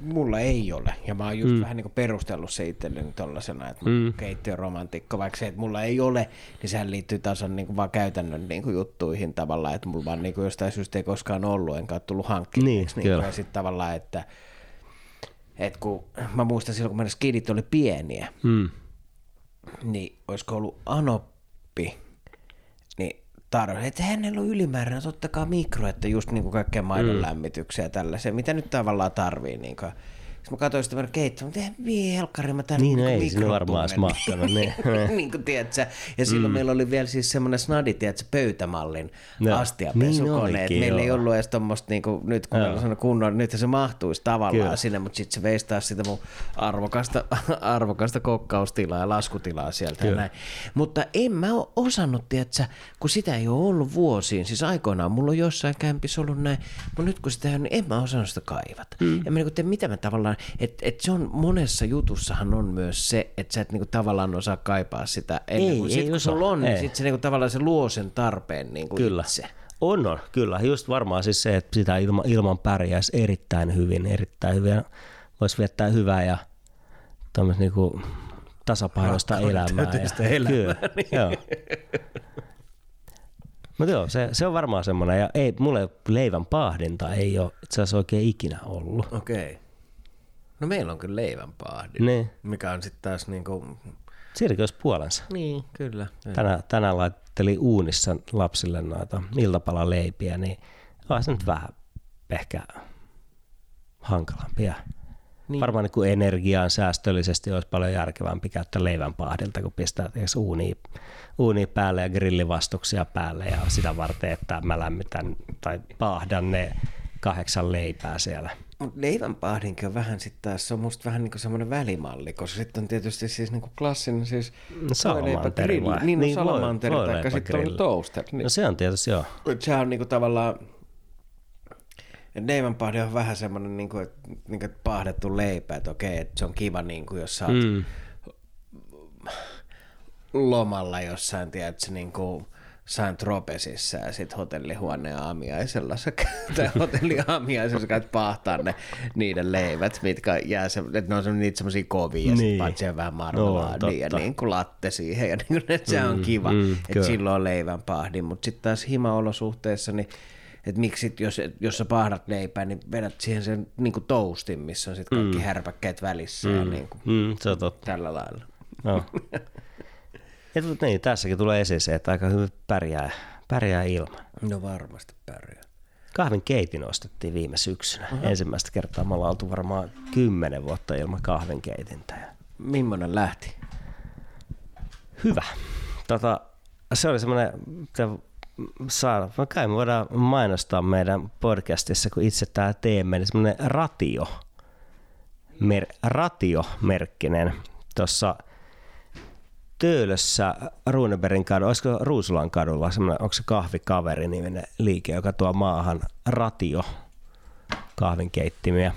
mulla ei ole, ja mä oon just mm. vähän niin kuin perustellut se itselleni tollasena, että mm. keittiön romantikko, vaikka se, että mulla ei ole, niin sehän liittyy taas on niin kuin vaan käytännön niin kuin juttuihin tavallaan, että mulla vaan niin kuin jostain syystä ei koskaan ollut, enkä ole tullut hankkineeksi. Niin, niin ja sitten tavallaan, että, että kun mä muistan silloin, kun meidän skidit oli pieniä, mm. niin olisiko ollut Anoppi, tarve. Että hänellä on ylimääräinen, ottakaa mikro, että just niin kuin kaikkea maidon mm. lämmityksiä ja tällaisia, mitä nyt tavallaan tarvii. Niin kuin sitten mä katsoin sitä meidän keittoa, mutta ei helkkari, mä tänne niin, no ei sinne varmaan edes mahtanut. Niin, niin kuin tiedätkö, ja silloin mm. meillä oli vielä siis semmoinen snadi, tiedätkö, pöytämallin no, astiapesukone, niin meillä ei ollut edes tuommoista, niin kuin, nyt kun on kunnon, nyt se mahtuisi tavallaan Kyllä. sinne, mutta sitten se veisi taas sitä mun arvokasta, arvokasta kokkaustilaa ja laskutilaa sieltä ja näin. Mutta en mä ole osannut, tiedätkö, kun sitä ei ole ollut vuosiin, siis aikoinaan mulla on jossain kämpissä ollut näin, mutta nyt kun sitä on, niin en mä osannut sitä kaivata. Mm. Ja mä niin kuin, mitä mä tavallaan että et se on monessa jutussahan on myös se, että sä et niinku tavallaan osaa kaipaa sitä ennen ei, kuin sit, ei kun sulla on, niin sit se niinku tavallaan se luo sen tarpeen niinku Kyllä. itse. On, on, kyllä. Just varmaan siis se, että sitä ilma, ilman pärjäisi erittäin hyvin, erittäin hyvin. Voisi viettää hyvää ja niinku tasapainoista elämää. Ja, elämää. Kyllä, niin. joo. Mutta joo, se, se on varmaan semmoinen. Ja ei, mulle leivän pahdinta ei ole itse asiassa oikein ikinä ollut. Okei. Okay. No meillä on kyllä leivän pahdin, niin. mikä on sitten taas niinku... Siinäkin olisi puolensa. Niin, kyllä. Tänään, tänään laitteli uunissa lapsille noita iltapalaleipiä, niin on se nyt vähän ehkä hankalampia. Niin. Varmaan niin kuin energiaan säästöllisesti olisi paljon järkevämpi käyttää leivän pahdilta, kun pistää uuni, uuni päälle ja grillivastuksia päälle ja sitä varten, että mä lämmitän tai paahdan ne kahdeksan leipää siellä. Mut leivän pahdinkin on vähän sitten taas, se on musta vähän niinku semmoinen välimalli, koska sitten on tietysti siis niinku klassinen siis salamanteri vai? Niin, niin salamanteri tai sitten on toaster. Niin. No se on tietysti joo. Se on niinku tavallaan, leivänpahdi on vähän semmoinen niin kuin, niin kuin pahdettu leipä, että okei, että se on kiva, niin kuin, jos sä oot mm. lomalla jossain, tiedätkö, niin kuin Saint Tropezissa ja sitten hotellihuoneen aamiaisella tai hotelliaamiaisella käyt pahtaa ne niiden leivät, mitkä jää se, että ne on niitä semmoisia kovia niin. ja sitten vähän marmelaadia no, ja niin kuin latte siihen ja niin kuin, että se on mm, kiva, mm, että silloin on leivän pahdi, mutta sitten taas himaolosuhteessa niin että miksi sit, jos, jos sä pahdat leipää, niin vedät siihen sen niin kuin toastin, missä on sitten kaikki mm. härpäkkeet välissä mm. ja niin kuin, mm, se on totta. tällä lailla. No. ja niin, tässäkin tulee esiin se, että aika hyvin pärjää, pärjää ilman. No varmasti pärjää. Kahvin keitin ostettiin viime syksynä. Uh-huh. Ensimmäistä kertaa me ollaan oltu varmaan kymmenen vuotta ilman keitintä. Mimmonen lähti? Hyvä. Tota, se oli semmoinen, saada, kai me voidaan mainostaa meidän podcastissa, kun itse tämä teemme, niin semmoinen ratio, mer, ratio-merkkinen tuossa Töölössä Runeberin kadulla, olisiko Ruusulan kadulla, semmoinen, onko se kahvikaveri niminen liike, joka tuo maahan ratio kahvinkeittimiä.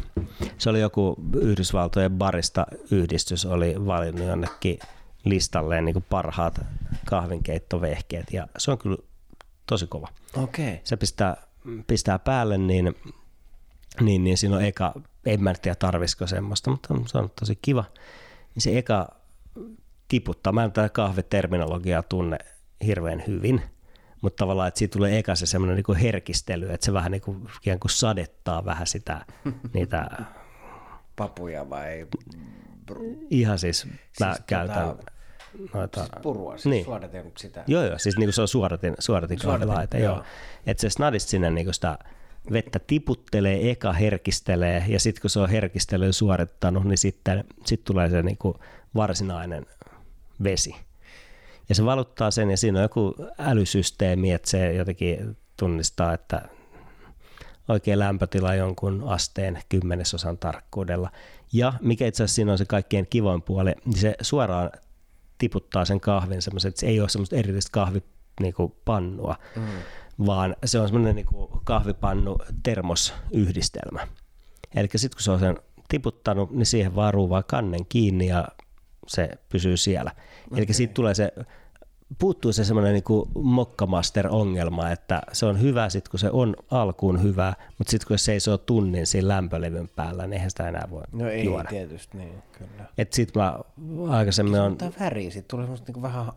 Se oli joku Yhdysvaltojen barista yhdistys, oli valinnut jonnekin listalleen niin parhaat kahvinkeittovehkeet ja se on kyllä tosi kova. Okay. Se pistää, pistää päälle, niin, niin, niin siinä on eka, en mä tiedä tarvisiko semmoista, mutta se on tosi kiva. Niin se eka tiputtaa, mä en tätä kahviterminologiaa tunne hirveän hyvin, mutta tavallaan, että siitä tulee eka se semmoinen niin herkistely, että se vähän niin kuin, ikään kuin sadettaa vähän sitä, niitä... Papuja vai? Ihan siis, mä siis käytän... Tota noita... Siis purua, siis niin. suodatin sitä. Joo, joo, siis niin se on suodatin, suodatin, suodatin kahvilaite, joo. joo. Että se snadist sinne niin sitä vettä tiputtelee, eka herkistelee, ja sitten kun se on herkistelyä suorittanut, niin sitten sit tulee se niin varsinainen vesi. Ja se valuttaa sen, ja siinä on joku älysysteemi, että se jotenkin tunnistaa, että oikea lämpötila jonkun asteen kymmenesosan tarkkuudella. Ja mikä itse asiassa siinä on se kaikkein kivoin puoli, niin se suoraan tiputtaa sen kahvin semmoisen, että se ei ole semmoista erillistä kahvipannua, mm. vaan se on semmoinen niin kahvipannu termosyhdistelmä. Eli sitten kun se on sen tiputtanut, niin siihen vaan kannen kiinni ja se pysyy siellä. Okay. Eli siitä tulee se puuttuu se semmoinen niin mokkamaster-ongelma, että se on hyvä sitten, kun se on alkuun hyvä, mutta sitten kun se seisoo tunnin siinä lämpölevyn päällä, niin eihän sitä enää voi No ei juoda. tietysti, niin kyllä. Et sit mä aikaisemmin on... Tämä väri, sitten tulee semmoista niin vähän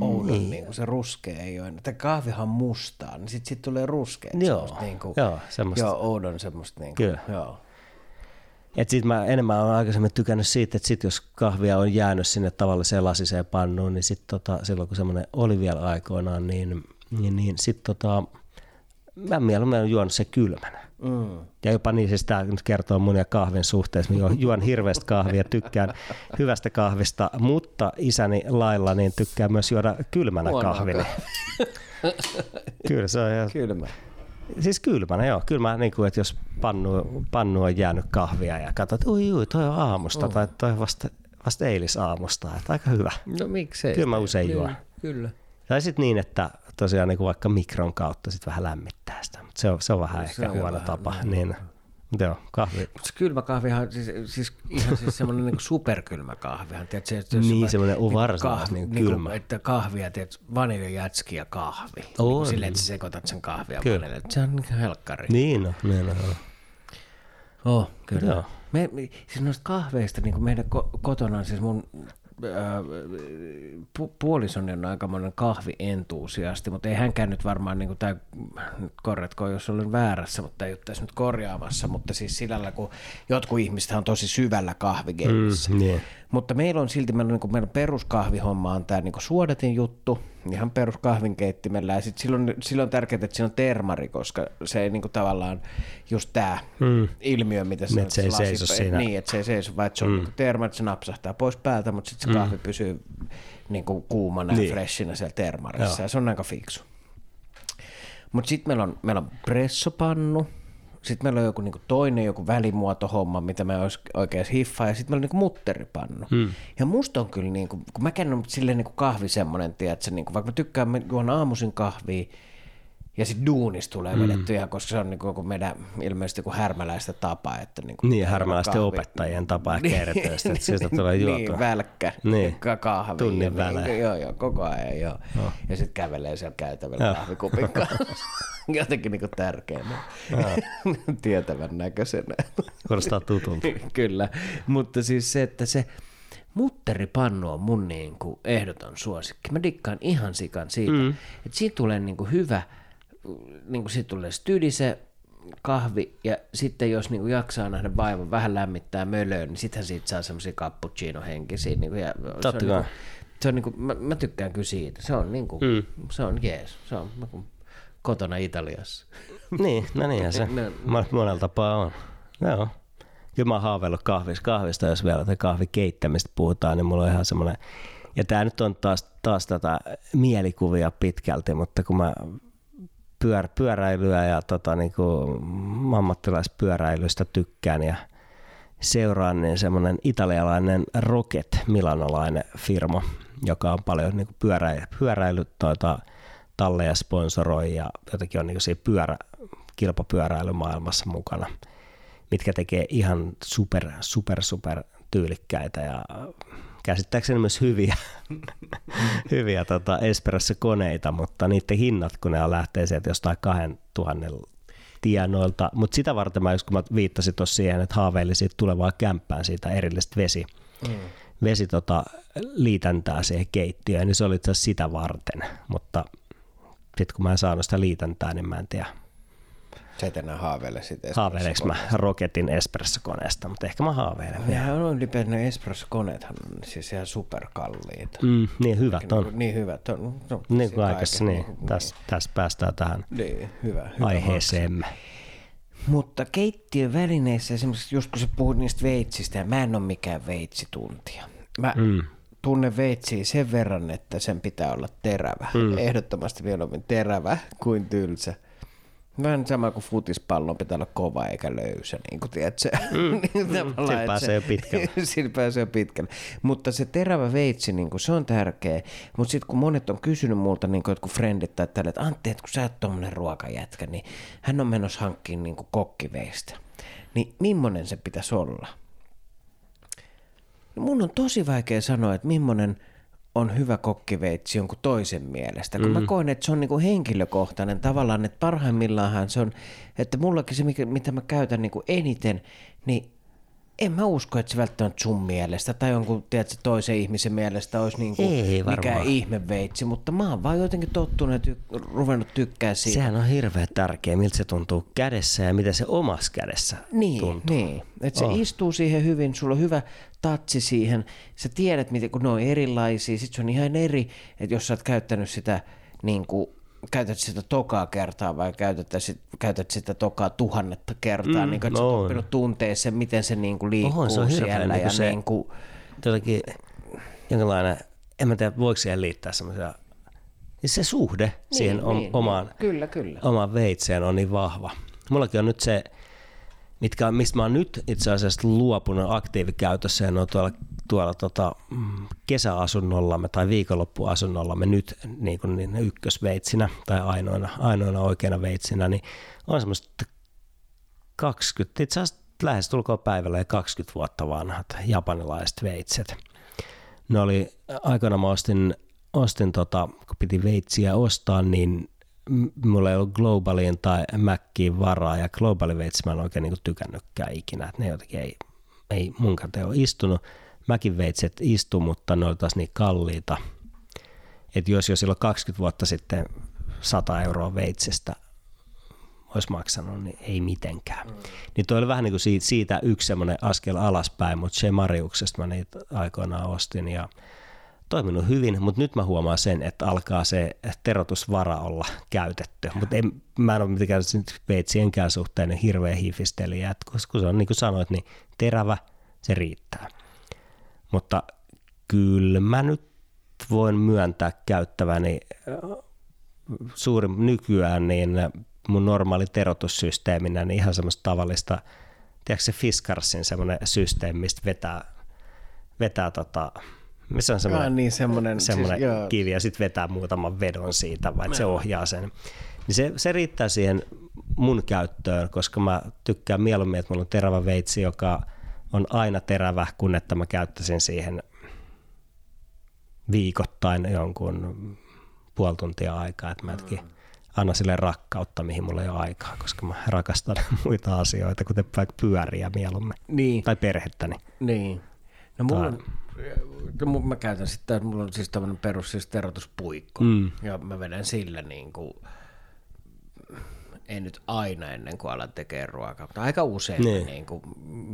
oudon, niin. niin kuin se ruskea ei ole. Tämä kahvihan mustaa, niin sitten sit tulee ruskea. Joo, niin kuin, joo, semmoista. Joo, oudon semmoista. Niin kuin, Kyllä. Joo. Et sit mä enemmän olen aikaisemmin tykännyt siitä, että sit jos kahvia on jäänyt sinne tavalliseen lasiseen pannuun, niin sit tota, silloin kun semmoinen oli vielä aikoinaan, niin, niin, niin sit tota, mä mieluummin olen juonut se kylmänä. Mm. Ja jopa niin, siis tämä nyt kertoo mun ja kahvin suhteessa. Mä juon hirveästi kahvia, tykkään hyvästä kahvista, mutta isäni lailla niin tykkään myös juoda kylmänä kahvini. Kyllä se on ihan... Kylmä. Siis kylmänä, joo. Kyllä mä, niin kuin, että jos pannu, pannu on jäänyt kahvia ja katsot, että ui, ui, toi on aamusta oh. tai toi on vasta, vasta eilisaamusta, että aika hyvä. No miksei. Kyllä mä usein niin, juon. Kyllä. Tai sitten niin, että tosiaan niin kuin vaikka mikron kautta sit vähän lämmittää sitä, mutta se on, se on vähän no, ehkä on huono vähän, tapa. Niin. Niin. Joo, kahvi. Se kylmä kahvihan, siis, siis ihan siis semmoinen niin superkylmä kahvihan. Tiedät, se, että jos Niin, semmoinen niinku varsinaisesti niin niinku, kylmä. että kahvia, tiedät, vaniljajätski ja kahvi. On. Niin silleen, että sä sekoitat sen kahvia Kyllä. vanilja. Se on niin helkkari. Niin on, niin on. Oh, kyllä. Joo. Me, me, siis noista kahveista, niin kuin meidän ko- kotona, siis mun pu- puolisoni on aikamoinen kahvientuusiasti, mutta ei hänkään nyt varmaan, niin tai korjatko, jos olen väärässä, mutta ei ole tässä nyt korjaamassa, mutta siis sillä kun jotkut ihmiset on tosi syvällä kahvigeimissä. Mm, niin. Mutta meillä on silti, meillä, on, niin kuin, meidän peruskahvihomma on tämä niin suodatin juttu, ihan peruskahvinkeittimellä, ja sitten silloin, silloin on tärkeää, että siinä on termari, koska se ei niin kuin, tavallaan just tämä mm. ilmiö, mitä Niin, että se ei seiso siinä. Niin, että se ei seiso, vaan että se on mm. terma, että se napsahtaa pois päältä, mutta sitten se kahvi pysyy niin kuin kuumana Niin. ja freshinä siellä termarissa, Joo. ja se on aika fiksu. Mutta sitten meillä on, meillä on pressopannu, sitten meillä on joku niinku toinen joku välimuotohomma, mitä mä oikein hiffaa, ja sitten meillä on niinku mutteripannu. Hmm. Ja musta on kyllä, niinku, kun mä käyn silleen niinku kahvi semmonen, tiedätkö, niinku, vaikka mä tykkään, mä juon aamuisin kahvia, ja sitten duunista tulee vedetty ihan, koska se on niinku joku meidän ilmeisesti joku härmäläistä tapa. Että niinku Niin, härmäläisten kahvi- opettajien tapa kertoista, että sieltä tulee juotua. Niin, välkkä. Niin. Ka- kahvi. Tunnin ja niin, välein. Joo, joo, koko ajan joo. Oh. Ja sitten kävelee siellä käytävällä kahvikupin kanssa. Jotenkin niinku tärkeänä. Tietävän näköisenä. Kuulostaa tutulta. Kyllä. Mutta siis se, että se mutteripannu on mun niinku ehdoton suosikki. Mä dikkaan ihan sikan siitä, mm. että siitä tulee niinku hyvä, niinku siitä tulee stydi se kahvi, ja sitten jos niinku jaksaa nähdä vaivan, vähän lämmittää mölöön, niin sittenhän siitä saa semmoisia cappuccino-henkisiä. Niinku, ja se Totta on, kai. niinku, se on niinku, mä, mä, tykkään kyllä siitä. Se on, niinku, mm. se on jees. Se on mä kun kotona Italiassa. Niin, no niinhän se No. Mo- monella tapaa on. Joo. Kyllä mä oon haaveillut kahvista, kahvista, jos vielä kahvikeittämistä puhutaan, niin mulla on ihan semmoinen, ja tämä nyt on taas, taas tätä mielikuvia pitkälti, mutta kun mä pyör, pyöräilyä ja tota, niin kuin ammattilaispyöräilystä tykkään ja seuraan, niin semmoinen italialainen Rocket, milanolainen firma, joka on paljon niin kuin pyörä, pyöräily, tuota, talleja sponsoroi ja jotenkin on niin kuin siinä pyörä, kilpapyöräilymaailmassa mukana, mitkä tekee ihan super, super, super tyylikkäitä ja käsittääkseni myös hyviä, hyviä tota espresso-koneita, mutta niiden hinnat, kun ne on lähtee sieltä jostain 2000 tienoilta, mutta sitä varten mä, kun mä viittasin tuossa siihen, että haaveilin siitä tulevaa kämppään siitä erillistä vesi, mm. vesi tota, liitäntää siihen keittiöön, niin se oli itse sitä varten, mutta sitten kun mä en saanut sitä liitäntää, niin mä en tiedä, Sä et enää haaveile siitä haaveileeko mä Rocketin espressokoneesta, mutta ehkä mä haaveilen vielä. Nehän on ylipäätään ne espressokoneethan on siis ihan superkalliita. Mm, niin hyvät on. Niin hyvät on. No, Niin kuin aikaisemmin, kaiken niin. niin. Tässä, tässä päästään tähän Niin, hyvä, hyvä aiheeseemme. Mutta keittiövälineissä esimerkiksi, just kun sä puhut niistä veitsistä, ja mä en ole mikään veitsituntija. Mä mm. tunnen veitsiä sen verran, että sen pitää olla terävä. Mm. Ehdottomasti mieluummin terävä kuin tylsä. Vähän sama kuin futispallon pitää olla kova eikä löysä, niin kuin tiedät se. Mm. Sillä pääsee jo pitkälle. Sillä pääsee jo pitkälle. Mutta se terävä veitsi, niin kuin, se on tärkeä. Mutta sitten kun monet on kysynyt multa, niin kuin jotkut frendit tai tälle, että Antti, että kun sä oot tommonen ruokajätkä, niin hän on menossa hankkiin niin kuin kokkiveistä. Niin millainen se pitäisi olla? No mun on tosi vaikea sanoa, että millainen on hyvä kokkiveitsi jonkun toisen mielestä, kun mm. mä koen, että se on niinku henkilökohtainen tavallaan, että parhaimmillaanhan se on, että mullakin se, mitä mä käytän niinku eniten, niin en mä usko, että se välttämättä sun mielestä tai jonkun tiedätkö, toisen ihmisen mielestä olisi niinku Ei mikään varmaan. ihmeveitsi, mutta mä oon vaan jotenkin tottunut ja ty- ruvennut tykkää siitä. Sehän on hirveän tärkeä, miltä se tuntuu kädessä ja miten se omassa kädessä Niin, tuntuu. niin. että se Oh. istuu siihen hyvin, sulla on hyvä tatsi siihen, sä tiedät, miten, kun ne on erilaisia, sit se on ihan eri, että jos sä oot käyttänyt sitä, niin kuin, käytät sitä tokaa kertaa vai käytät, sit, käytät sitä tokaa tuhannetta kertaa, mm, niin no, on. oppinut tuntee sen, miten se niin kuin, liikkuu Oho, se on hirveän siellä. niin ja kuin se- niin kuin, Jotenkin jonkinlainen, en mä tiedä, voiko siihen liittää semmoisia, siis se suhde niin, siihen om, niin, omaan, niin. Kyllä, kyllä. omaan veitseen on niin vahva. Mullakin on nyt se, mitkä, mistä mä oon nyt itse asiassa luopunut aktiivikäytössä ja ne on tuolla, tuolla tota, mm, kesäasunnollamme tai viikonloppuasunnollamme nyt niin kuin niin ykkösveitsinä tai ainoina, ainoina oikeina veitsinä, niin on semmoiset 20, itse asiassa lähes tulkoon päivällä ja 20 vuotta vanhat japanilaiset veitset. Ne oli, aikoina mä ostin, ostin tota, kun piti veitsiä ostaa, niin mulla ei ollut Globaliin tai Mackiin varaa, ja Global veitsi mä en oikein niin tykännytkään ikinä, että ne jotenkin ei, ei mun käteen ole istunut. Mäkin veitset istu, mutta ne oli taas niin kalliita, että jos jo silloin 20 vuotta sitten 100 euroa veitsestä olisi maksanut, niin ei mitenkään. Mm. Niin toi oli vähän niin kuin siitä, siitä yksi semmoinen askel alaspäin, mutta se Mariuksesta mä niitä aikoinaan ostin ja toiminut hyvin, mutta nyt mä huomaan sen, että alkaa se terotusvara olla käytetty. Mutta mä en ole mitenkään veitsienkään suhteen niin hirveä hifistelijä, koska kun se on niin kuin sanoit, niin terävä, se riittää. Mutta kyllä mä nyt voin myöntää käyttäväni suurin nykyään niin mun normaali terotussysteeminä niin ihan semmoista tavallista, tiedätkö se Fiskarsin semmoinen systeemi, mistä vetää, vetää tota, missä on semmoinen, ah, niin, semmoinen, semmoinen siis, kivi ja sitten vetää muutaman vedon siitä, vai se ohjaa sen. Niin se, se riittää siihen mun käyttöön, koska mä tykkään mieluummin, että mulla on terävä veitsi, joka on aina terävä, kun että mä käyttäisin siihen viikoittain jonkun puoli tuntia aikaa, että mä jotenkin mm. anna sille rakkautta, mihin mulla ei ole aikaa, koska mä rakastan muita asioita, kuten vaikka pyöriä mieluummin. Niin. Tai perhettäni. Niin. No mulla on, no, mä käytän sitten, mulla on siis tämmöinen perus siis terotuspuikko, mm. ja mä vedän sillä niin kuin, ei nyt aina ennen kuin alan tekemään ruokaa, mutta aika usein niin. niin kuin,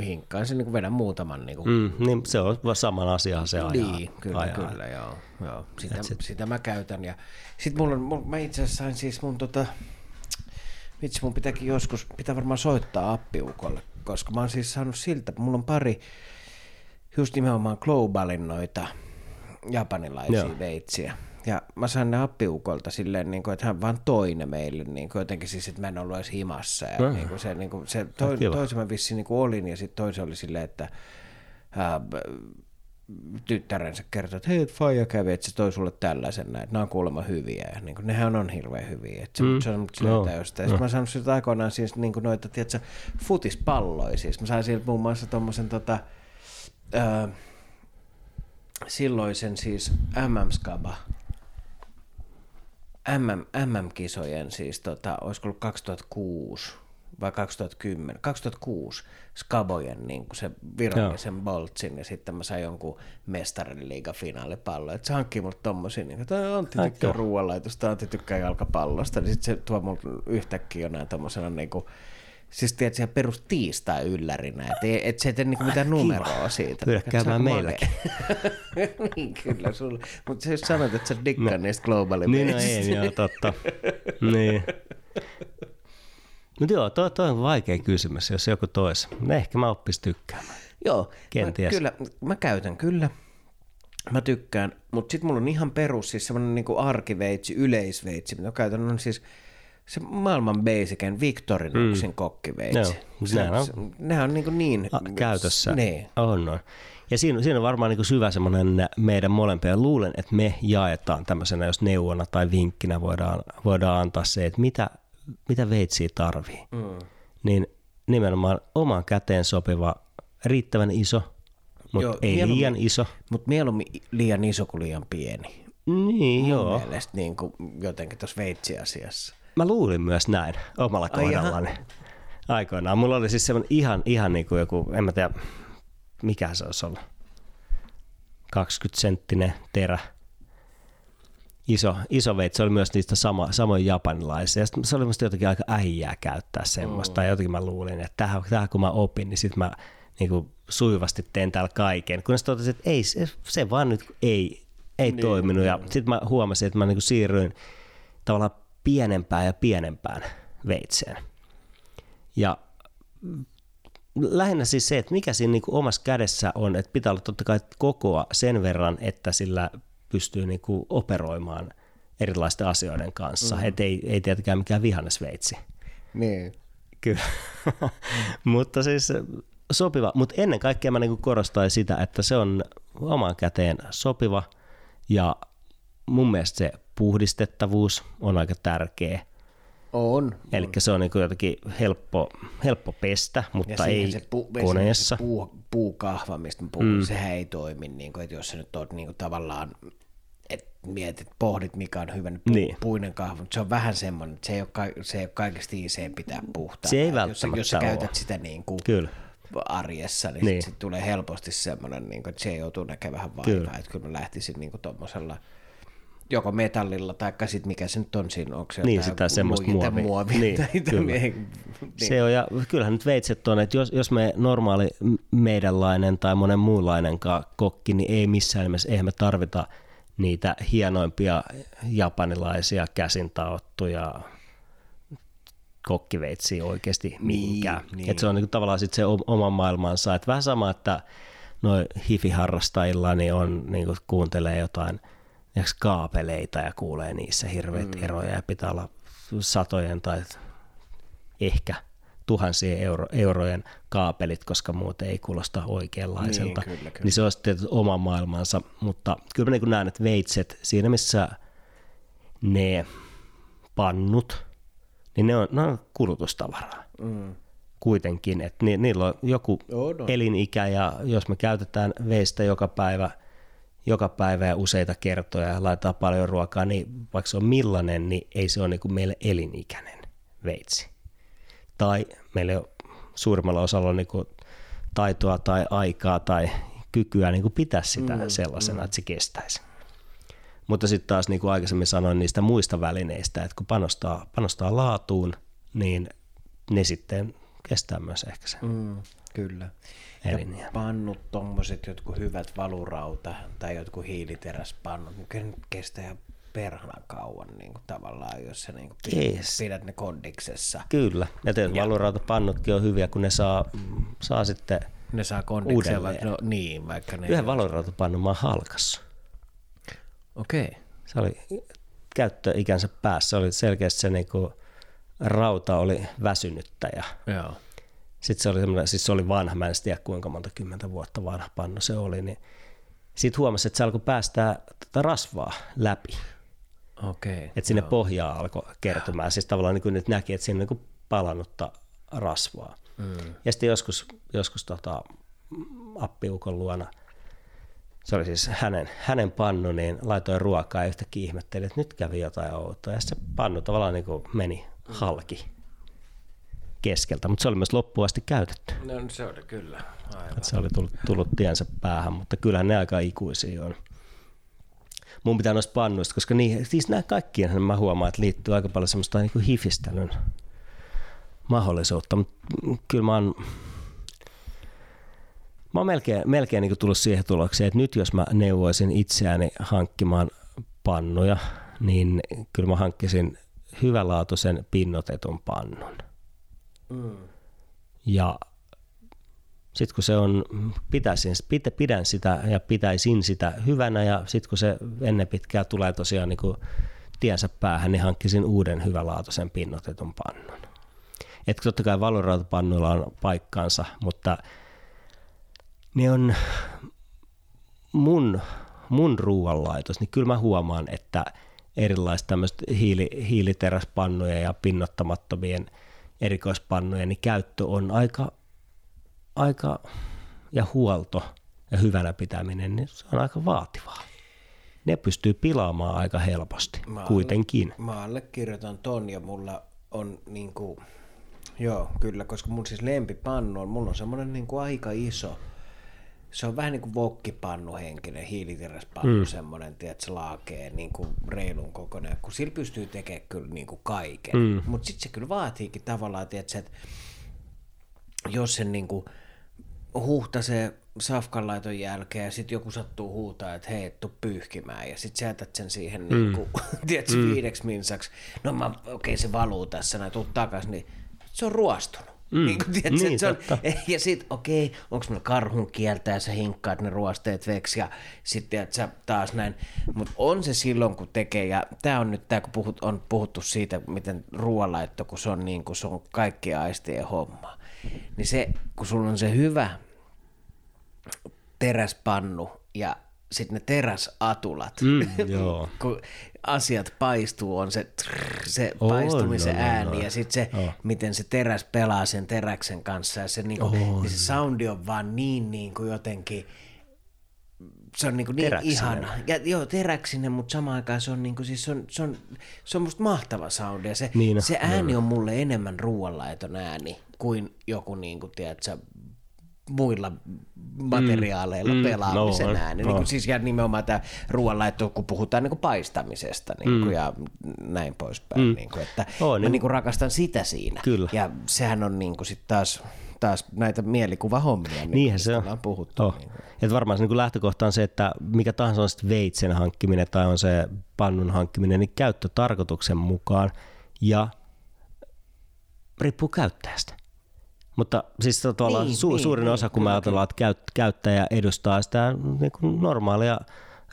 hinkkaan se niin vedän muutaman. Niin, kuin... mm, niin se on saman asian se ajaa. Niin, kyllä, ajaa. kyllä, joo. joo. Sitä, sitä, mä käytän. Ja sitten mulla on, mä itse asiassa sain siis mun tota, vitsi mun pitääkin joskus, pitää varmaan soittaa appiukolle, koska mä oon siis saanut siltä, mulla on pari just nimenomaan globalin noita japanilaisia joo. veitsiä ja mä sain ne appiukolta silleen, niin kuin, että hän vaan toi ne meille niin kuin jotenkin siis, että mä en ollut edes himassa. Ja mm. niin kuin se, niin kuin, se to, toisen mä vissiin niin kuin olin ja sitten toisen oli silleen, että ää, tyttärensä kertoi, että hei, faija kävi, että se toi sulle tällaisen näin, nämä on kuulemma hyviä, ja niin kuin, nehän on hirveän hyviä, että se, mm. se on no. jostain. No. mä sain sitä aikoinaan siis niin kuin noita, tiedätkö, futispalloja, siis mä sain sieltä muun muassa tommosen tota, ää, silloisen siis MM-skaba, MM, MM-kisojen siis, tota, olisiko ollut 2006 vai 2010, 2006 Skabojen niin kuin se virallisen boltsin ja sitten mä sain jonkun mestarin liiga-finaalipallon. Että se hankkii mulle tommosia, niin kuin, Antti tykkää ruoanlaitosta, Antti tykkää jalkapallosta, niin sitten se tuo mulle yhtäkkiä jonain tommosena niin kuin, Siis tiedät, siellä perus tiistai yllärinä, että et, et se ei tee niinku mitään numeroa siitä. Pyydä käymään meilläkin. niin, kyllä sulle. Mutta sä sanoit, että sä dikkaa no. niistä globaalin Niin, no ei, joo, totta. niin. Mutta joo, toi, toi on vaikea kysymys, jos joku tois. No ehkä mä oppis tykkäämään. Joo, Kenties. Mä, kyllä, mä käytän kyllä. Mä tykkään, mutta sitten mulla on ihan perus, siis semmoinen niinku arkiveitsi, yleisveitsi, mitä käytän on siis se maailman basicen Victorinuksin mm. kokkiveitsi. No, se, on, nehän on niin, niin a, käytössä. Ne. On, on. Ja siinä, siinä on varmaan niin syvä semmoinen meidän molempia. Luulen, että me jaetaan tämmöisenä, jos neuvona tai vinkkinä voidaan, voidaan antaa se, että mitä, mitä veitsiä tarvii. Mm. Niin nimenomaan oman käteen sopiva, riittävän iso, mutta ei liian iso. Mutta mieluummin liian iso kuin liian pieni. Niin, Mun joo. mielestä niin kuin jotenkin tuossa veitsiasiassa. Mä luulin myös näin omalla kohdallani aikoinaan. Mulla oli siis semmoinen ihan, ihan niin kuin joku, en mä tiedä, mikä se olisi ollut. 20 senttinen terä. Iso, iso veitsi oli myös niistä sama, samoin japanilaisia. Sitten se oli musta jotenkin aika äijää käyttää semmoista. Mm. Jotenkin mä luulin, että tähän, tähän kun mä opin, niin sitten mä niin kuin sujuvasti teen täällä kaiken. Kunnes totesin, että ei, se, se vaan nyt ei, ei niin, toiminut. Niin. Ja sitten mä huomasin, että mä niin kuin siirryin tavallaan pienempään ja pienempään veitseen. Ja lähinnä siis se, että mikä siinä niin kuin omassa kädessä on, että pitää olla totta kai kokoa sen verran, että sillä pystyy niin kuin operoimaan erilaisten asioiden kanssa. Mm. Että ei, ei tietenkään mikään vihannesveitsi. Niin. Kyllä. Mutta siis sopiva. Mutta ennen kaikkea mä niin kuin korostan sitä, että se on omaan käteen sopiva ja mun mielestä se puhdistettavuus on aika tärkeä. On. Eli se on niin kuin jotenkin helppo, helppo pestä, mutta ei se pu, koneessa. Se puu, puukahva, mistä mä puhun, mm. sehän ei toimi, niin kuin, että jos sä nyt oot niin kuin, tavallaan et mietit, pohdit mikä on hyvä pu, niin. puinen kahva, mutta se on vähän semmoinen, että se ei ole, ka, se ei ole kaikista iiseen pitää puhtaa. Se ei jos, välttämättä jos sä ole. käytät sitä niin kuin Kyllä. arjessa, niin, Niin. sit, sit tulee helposti semmoinen, niin kuin, että se joutuu näkemään vähän vaivaa, Kyllä. että kyllä mä lähtisin niin kuin tommosella joko metallilla tai sitten mikä se nyt on siinä, onko se Niin, sitä semmoista muovia. muovia Niin, tai, kyllä. niin. Se on, ja kyllähän nyt veitset on, että jos, jos me normaali meidänlainen tai monen muunlainen kokki, niin ei missään nimessä, eihän me tarvita niitä hienoimpia japanilaisia käsin taottuja kokkiveitsiä oikeasti mihinkään. niin. Niin, Et se on niin tavallaan sit se oma maailmansa. Et vähän sama, että noin hifiharrastajilla niin on, niin kuuntelee jotain kaapeleita ja kuulee niissä hirveitä mm. eroja ja pitää olla satojen tai ehkä tuhansien euro, eurojen kaapelit, koska muuten ei kuulosta oikeanlaiselta. Niin, kyllä, kyllä. Niin se on sitten oma maailmansa, mutta kyllä mä niin näen, että veitset siinä missä ne pannut, niin ne on, ne on kulutustavaraa. Mm. Kuitenkin, että ni, niillä on joku On, on. elinikä ja jos me käytetään veistä joka päivä, joka päivä ja useita kertoja ja laitetaan paljon ruokaa, niin vaikka se on millainen, niin ei se ole niin kuin meille elinikäinen veitsi. Tai meillä ei ole suurimmalla osalla on niin kuin taitoa tai aikaa tai kykyä niin kuin pitää sitä mm, sellaisena, mm. että se kestäisi. Mutta sitten taas niin kuin aikaisemmin sanoin niistä muista välineistä, että kun panostaa, panostaa laatuun, niin ne sitten kestää myös ehkä sen Mm, kyllä. Eliniän. Ja pannut, tommoset jotkut hyvät valurauta tai jotkut hiiliteräspannut, niin kyllä ne kestää ihan perhana kauan niin kuin tavallaan, jos sä niin kuin pidät, ne kondiksessa. Kyllä, ja tietysti valurautapannutkin on hyviä, kun ne saa, saa sitten Ne saa kondiksella, Uudelleen. no niin, vaikka ne... yhden valurautapannun mä oon halkassa. Okei. Okay. Se oli käyttöikänsä päässä, se oli selkeästi se niinku, rauta oli väsynyttä ja Joo. Sitten se oli semmoinen, siis se oli vanha, mä en tiedä kuinka monta kymmentä vuotta vanha pannu se oli, niin sitten huomasi, että se alkoi päästää tätä rasvaa läpi, Okei. Että sinne pohjaa alkoi kertymään, siis tavallaan niin kuin nyt näki, että siinä on niin palannutta rasvaa. Mm. Ja sitten joskus, joskus tota, appiukon luona, se oli siis hänen, hänen pannu, niin laitoin ruokaa ja yhtäkkiä ihmettelin, että nyt kävi jotain outoa. Ja se pannu tavallaan niin kuin meni halki keskeltä, mutta se oli myös loppuun asti käytetty. No se oli kyllä. Aivan. Et se oli tullut, tullut tiensä päähän, mutta kyllähän ne aika ikuisia on. Mun pitää noista pannuista, koska niin, siis nämä kaikkien mä huomaan, että liittyy aika paljon semmoista niin kuin hifistelyn mahdollisuutta, mutta kyllä mä oon, mä oon melkein, melkein niin kuin tullut siihen tulokseen, että nyt jos mä neuvoisin itseäni hankkimaan pannuja, niin kyllä mä hankkisin hyvälaatuisen pinnotetun pannun. Mm. Ja sitten kun se on, pitäisin, pitä, pidän sitä ja pitäisin sitä hyvänä ja sitten kun se ennen pitkää tulee tosiaan niin kuin tiensä päähän, niin hankkisin uuden hyvälaatuisen pinnotetun pannun. Että totta kai valurautapannuilla on paikkansa, mutta ne on mun, mun ruoanlaitos, niin kyllä mä huomaan, että erilaista tämmöistä hiili, hiiliteräspannuja ja pinnottamattomien erikoispannujen niin käyttö on aika, aika ja huolto ja hyvänä pitäminen, niin se on aika vaativaa. Ne pystyy pilaamaan aika helposti Mä kuitenkin. Mä allekirjoitan ton ja mulla on niinku, joo kyllä, koska mun siis lempipannu on, mulla on semmonen niinku aika iso, se on vähän niin kuin vokkipannu henkinen, hiiliteräspannu, mm. semmoinen, tiedätkö, laakee niin kuin reilun kokoinen, kun sillä pystyy tekemään kyllä niin kuin kaiken. Mm. Mutta sitten se kyllä vaatiikin tavallaan, tiedätkö, että jos sen niin kuin huhtasee safkanlaiton jälkeen ja sitten joku sattuu huutaa, että hei, tuu pyyhkimään ja sitten sä jätät sen siihen mm. niin kuin, tiedätkö, mm. viideksi minsaksi. No mä, okei okay, se valuu tässä, näin tuu takas, niin se on ruostunut. Mm. Niin, kuin, tiedätkö, Niin, se on, ja sitten okei, okay, onko meillä karhun kieltä ja sä hinkkaat ne ruosteet veksi ja sitten sä taas näin. Mutta on se silloin, kun tekee, ja tämä on nyt tämä, kun puhut, on puhuttu siitä, miten ruoanlaitto, kun se on, niin kuin, se on kaikki aistien homma. Niin se, kun sulla on se hyvä teräspannu ja sitten ne teräsatulat, Mm, joo. kun asiat paistuu, on se, trrr, se On, paistumisen on, on, ääni on. ja sitten se, Joo. miten se teräs pelaa sen teräksen kanssa ja se, niinku, niin se soundi on vaan niin, niin kuin jotenkin, se on niinku niin ihana. Ja, joo, teräksinen, mutta samaan aikaan se on, niinku, siis se on, se on, se on musta mahtava soundi. Ja se, Niin se ääni on mulle enemmän ruoanlaiton ääni kuin joku, niinku, tiedätkö, muilla materiaaleilla mm, pelaamisen no, ääni. no. Niin kuin, siis ja nimenomaan tämä ruoanlaitto, kun puhutaan niin kuin paistamisesta niin kuin, ja näin poispäin. Mm. Niin kuin, että Oo, mä niin- niin kuin rakastan sitä siinä. Kyllä. Ja sehän on niin kuin sit taas, taas näitä mielikuvahommia, niin Niinhän se on. ollaan puhuttu. Oh. Niin. Et varmaan se niin lähtökohta on se, että mikä tahansa on sitten veitsen hankkiminen tai on se pannun hankkiminen, niin käyttötarkoituksen mukaan ja riippuu käyttäjästä. Mutta siis tavallaan Niin, su- niin, suurin niin, osa, kun me ajatellaan, että käyt- käyttäjä edustaa sitä niin kuin normaalia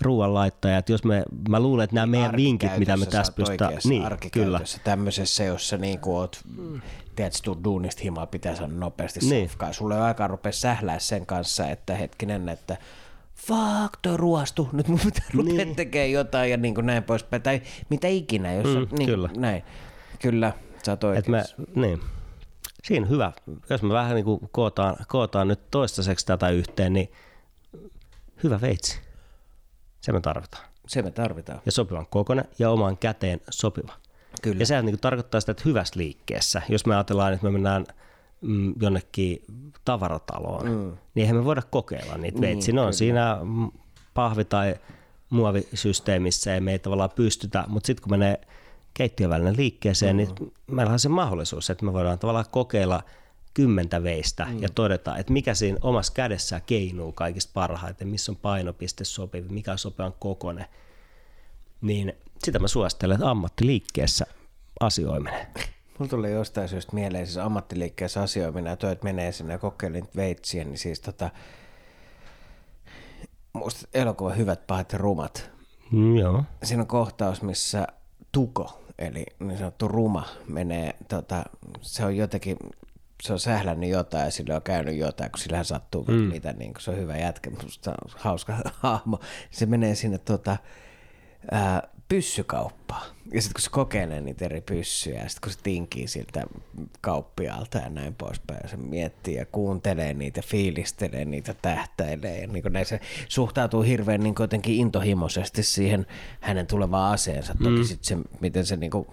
ruoanlaittajaa. Jos me, mä luulen, että nämä meidän vinkit, mitä me tässä pystytään... oikeassa, Niin, kyllä. tämmöisessä, jossa niin kuin oot, tiedätkö, tuu duunista himaa, pitää saada nopeasti Niin. safkaa. Ole aikaa rupea sählää sen kanssa, että hetkinen, että fuck, toi ruostu, nyt mun pitää rupea niin. tekemään jotain ja niin kuin näin poispäin. Tai mitä ikinä, jos mm, niin, kyllä. näin. Kyllä, sä oot Et me, oikeassa. niin. Siinä hyvä. Jos me vähän niin kuin kootaan, kootaan nyt toistaiseksi tätä yhteen, niin hyvä veitsi. Se me tarvitaan. Se me tarvitaan. Ja sopivan kokonen ja omaan käteen sopiva. Kyllä. Ja sehän niin kuin tarkoittaa sitä, että hyvässä liikkeessä, jos me ajatellaan, että me mennään mm, jonnekin tavarataloon, mm. niin eihän me voida kokeilla niitä veitsi. Ne on siinä mm, pahvi- tai muovisysteemissä ja me ei tavallaan pystytä, mutta sitten kun menee keittiövälinen liikkeeseen, mm. niin meillä on se mahdollisuus, että me voidaan tavallaan kokeilla kymmentä veistä mm. ja todeta, että mikä siinä omassa kädessä keinuu kaikista parhaiten, missä on painopiste sopiva, mikä on sopivan kokonen niin sitä mä suosittelen, että ammattiliikkeessä asioiminen. Mulla tuli jostain syystä mieleen siis ammattiliikkeessä asioiminen ja toi, että menee sinne ja kokeilee niitä veitsiä, niin siis tota, musta elokuva Hyvät, pahat ja rumat. Mm, joo. Siinä on kohtaus, missä Tuko, eli niin sanottu ruma, menee, tota, se on jotenkin, se on sählännyt jotain ja sille on käynyt jotain, kun sillähän sattuu mm. mitä, niin kun se on hyvä jätkä, musta on hauska hahmo. Se menee sinne tota, ää, pyssykauppaan. Ja sitten kun se kokeilee niitä eri pyssyjä, ja sitten kun se tinkii siltä kauppiaalta ja näin poispäin, ja se miettii ja kuuntelee niitä, fiilistelee niitä, tähtäilee, ja niin näin se suhtautuu hirveän niin jotenkin intohimoisesti siihen hänen tulevaan aseensa. Toki mm. sitten se, miten se niin kuin,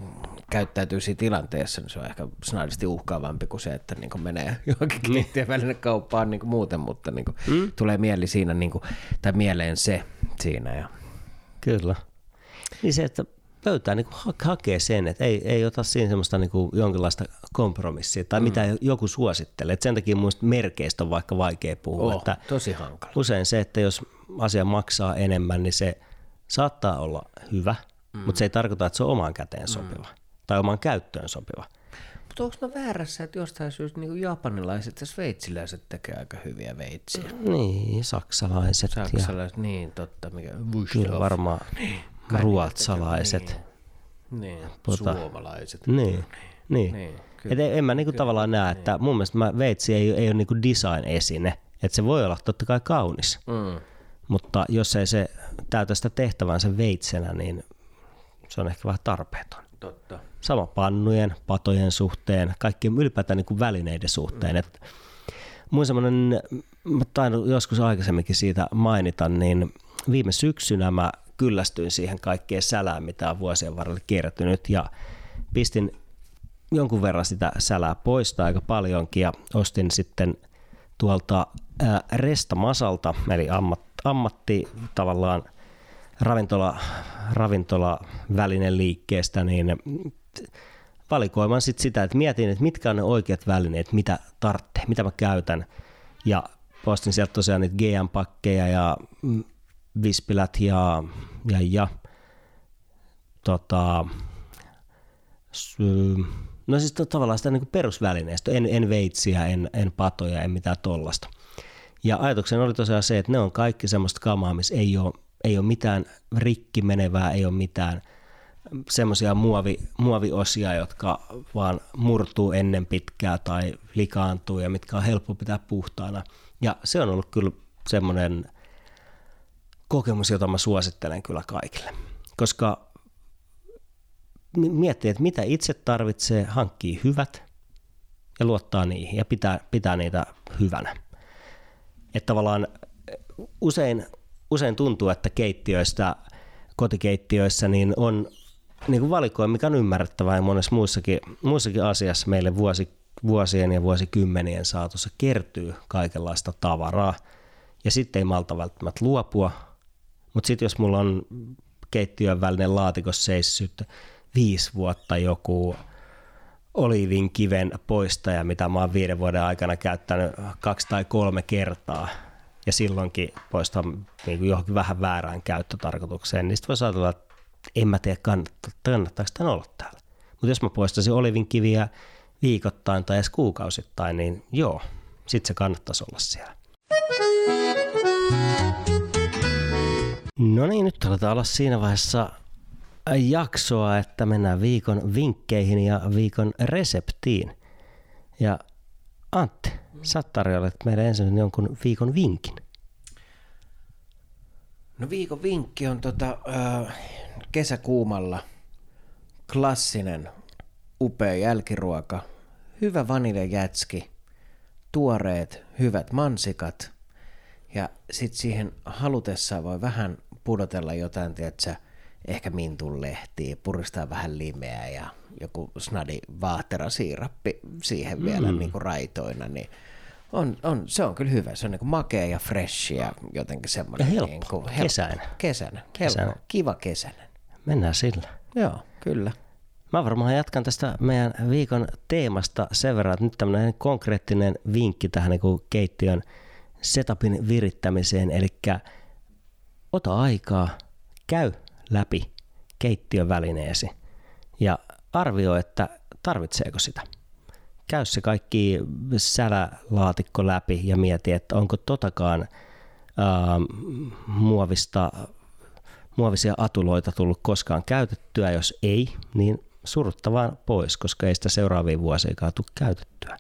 käyttäytyy siinä tilanteessa, niin se on ehkä snadisti uhkaavampi kuin se, että niin kuin menee johonkin klienttien välinen kauppaan niin kuin muuten, mutta niin kuin, mm. tulee mieli siinä, niin kuin, tai mieleen se siinä. Ja, Kyllä. Niin se, että pöytään niin ha- hakee sen, että ei, ei ota siinä semmoista niin kuin jonkinlaista kompromissia tai mm. mitä joku suosittelee. Et sen takia muista merkeistä on vaikka vaikea puhua. oh, Että tosi hankala. usein se, että jos asia maksaa enemmän, niin se saattaa olla hyvä, mm. mutta se ei tarkoita, että se on omaan käteen sopiva mm. tai omaan käyttöön sopiva. Mutta onko mä väärässä, että jostain syystä niin japanilaiset ja sveitsiläiset tekee aika hyviä veitsiä? Niin, saksalaiset ja Saksalaiset, niin totta, mikä kyllä varmaan ruotsalaiset. Niin, Tota, suomalaiset. Niin, niin. Niin, niin kyllä. Et en mä niinku tavallaan näe, että mun mielestä mä veitsi ei, ei ole niinku design-esine. Että se voi olla totta kai kaunis, Mm. mutta jos ei se täytä sitä tehtävänsä veitsenä, niin se on ehkä vähän tarpeeton. Totta. Sama pannujen, patojen suhteen, kaikkien ylipäätään niin kuin välineiden suhteen. Et mun semmoinen, mä tainnut joskus aikaisemminkin siitä mainita, niin viime syksynä mä kyllästyin siihen kaikkeen sälään, mitä on vuosien varrella kertynyt ja pistin jonkun verran sitä sälää poista aika paljonkin ja ostin sitten tuolta ää, Restamasalta, eli ammat, ammatti tavallaan ravintola, ravintola välinen liikkeestä, niin valikoimaan sit sitä, että mietin, että mitkä on ne oikeat välineet, mitä tarvitsee, mitä mä käytän. Ja postin sieltä tosiaan niitä GM-pakkeja ja mm, vispilät ja, ja, ja tota, no siis tavallaan sitä niin perusvälineistä, en, en veitsiä, en, en patoja, en mitään tollasta. Ja ajatuksen oli tosiaan se, että ne on kaikki semmoista kamaa, missä ei ole, ei ole mitään rikki menevää, ei ole mitään semmoisia muovi, muoviosia, jotka vaan murtuu ennen pitkää tai likaantuu ja mitkä on helppo pitää puhtaana. Ja se on ollut kyllä semmoinen kokemus, jota mä suosittelen kyllä kaikille. Koska miettii, että mitä itse tarvitsee, hankkii hyvät ja luottaa niihin ja pitää, pitää niitä hyvänä. Että tavallaan usein, usein tuntuu, että keittiöistä, kotikeittiöissä niin on niin kuin valikoin, mikä on ymmärrettävää ja monessa muussakin, muussakin asiassa meille vuosi, vuosien ja vuosikymmenien saatossa kertyy kaikenlaista tavaraa. Ja sitten ei malta välttämättä luopua. Mutta sitten jos mulla on keittiön välinen laatikossa seissyt viisi vuotta joku olivin kiven poistaja, mitä mä oon viiden vuoden aikana käyttänyt kaksi tai kolme kertaa, ja silloinkin poistaa niin kuin johonkin vähän väärään käyttötarkoitukseen, niin sitten voisi ajatella, että en mä tiedä, kannattaako tämän olla täällä. Mutta jos mä poistaisin olivin kiviä viikoittain tai edes kuukausittain, niin joo, sitten se kannattaisi olla siellä. No niin, nyt aletaan olla siinä vaiheessa jaksoa, että mennään viikon vinkkeihin ja viikon reseptiin. Ja Antti, sä tarjoilet meille ensin jonkun viikon vinkin. No viikon vinkki on tota, äh, kesäkuumalla klassinen upea jälkiruoka, hyvä vaniljajätski, tuoreet hyvät mansikat ja sitten siihen halutessaan voi vähän pudotella jotain, tiedätkö, ehkä mintun lehtiä, puristaa vähän limeä ja joku snadi vaahterasiirappi siihen mm. vielä niin kuin raitoina, niin on, on, se on kyllä hyvä. Se on niin kuin makea ja fresh ja jotenkin semmoinen. Ja helppo. Niin kuin, helppo. Kesäinen. Kesäinen. Kesäinen. Helppo. Kiva kesäinen. Mennään sillä. Joo, kyllä. Mä varmaan jatkan tästä meidän viikon teemasta sen verran, että nyt tämmöinen konkreettinen vinkki tähän niin kuin keittiön setupin virittämiseen, eli ota aikaa, käy läpi keittiön välineesi ja arvioi, että tarvitseeko sitä. Käy se kaikki sälälaatikko läpi ja mieti, että onko totakaan ää, muovista, muovisia atuloita tullut koskaan käytettyä. Jos ei, niin surutta pois, koska ei sitä seuraaviin vuosiin tule käytettyä.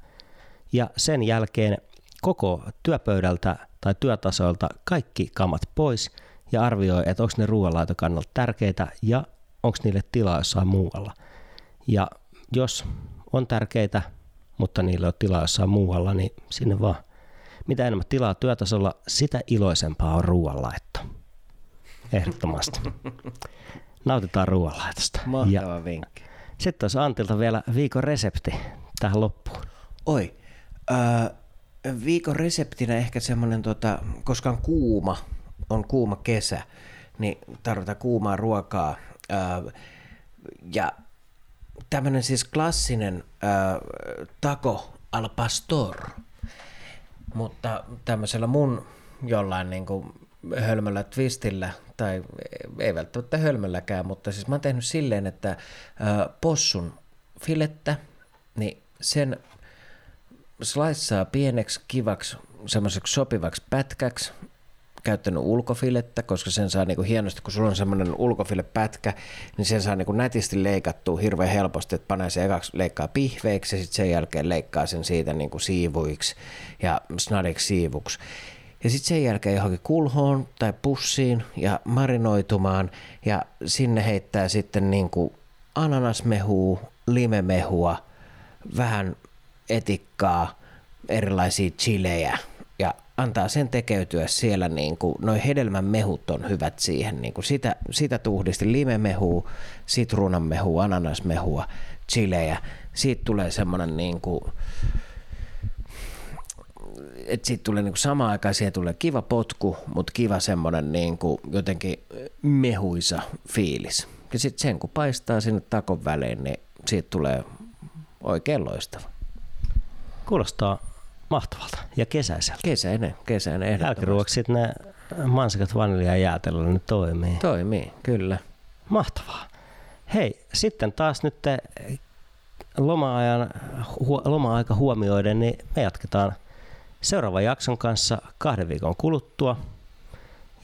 Ja sen jälkeen koko työpöydältä tai työtasoilta kaikki kamat pois – ja arvioi, että onko ne ruoanlaito kannalta tärkeitä ja onko niille tilaa jossain muualla. Ja jos on tärkeitä, mutta niille on tilaa jossain muualla, niin sinne vaan. Mitä enemmän tilaa työtasolla, sitä iloisempaa on ruoanlaitto. Ehdottomasti. Nautitaan ruoanlaitosta. Mahtava ja vinkki. Sitten olisi Antilta vielä viikon resepti tähän loppuun. Oi, äh, viikon reseptinä ehkä semmoinen, tota, koska on kuuma, on kuuma kesä, niin tarvitaan kuumaa ruokaa. Ja tämmöinen siis klassinen taco al pastor, mutta tämmöisellä mun jollain niin kuin hölmöllä twistillä, tai ei välttämättä hölmölläkään, mutta siis mä oon tehnyt silleen, että possun filettä, niin sen slaissaa pieneksi, kivaksi, semmoiseksi sopivaksi pätkäksi, käyttänyt ulkofilettä, koska sen saa niin kuin hienosti, kun sulla on semmoinen ulkofilepätkä, niin sen saa niin kuin nätisti leikattua hirveän helposti, että panee se ekaksi leikkaa pihveiksi ja sitten sen jälkeen leikkaa sen siitä niin kuin siivuiksi ja snadiksi siivuksi. Ja sitten sen jälkeen johonkin kulhoon tai pussiin ja marinoitumaan ja sinne heittää sitten niin kuin ananasmehua, limemehua, vähän etikkaa, erilaisia chilejä antaa sen tekeytyä siellä, niin kuin, noi hedelmän mehut on hyvät siihen, niin kuin sitä, sitä tuhdisti, limemehua, sitruunanmehua, ananasmehua, chilejä, siitä tulee semmoinen niin kuin, että siitä tulee niin samaan aikaan siihen tulee kiva potku, mutta kiva semmoinen niin kuin jotenkin mehuisa fiilis. Ja sitten sen kun paistaa sinne takon väliin, niin siitä tulee oikein loistava. Kuulostaa mahtavalta ja kesäiseltä. Kesäinen, kesäinen ehdottomasti. Jälkiruoksit ne mansikat vanilja ja jäätelöllä ne toimii. Toimii, kyllä. Mahtavaa. Hei, sitten taas nyt te loma-ajan, hu, loma-aika huomioiden, niin me jatketaan seuraavan jakson kanssa kahden viikon kuluttua.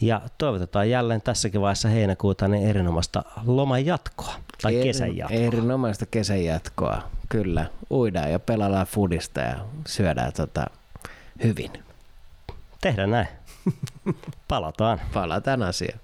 Ja toivotetaan jälleen tässäkin vaiheessa heinäkuuta niin erinomaista loman jatkoa tai Erin, kesän jatkoa. Erinomaista kesän jatkoa, kyllä. Uidaan ja pelaillaan fudista ja syödään tota hyvin. Tehdään näin. Palataan. Palataan asiaan.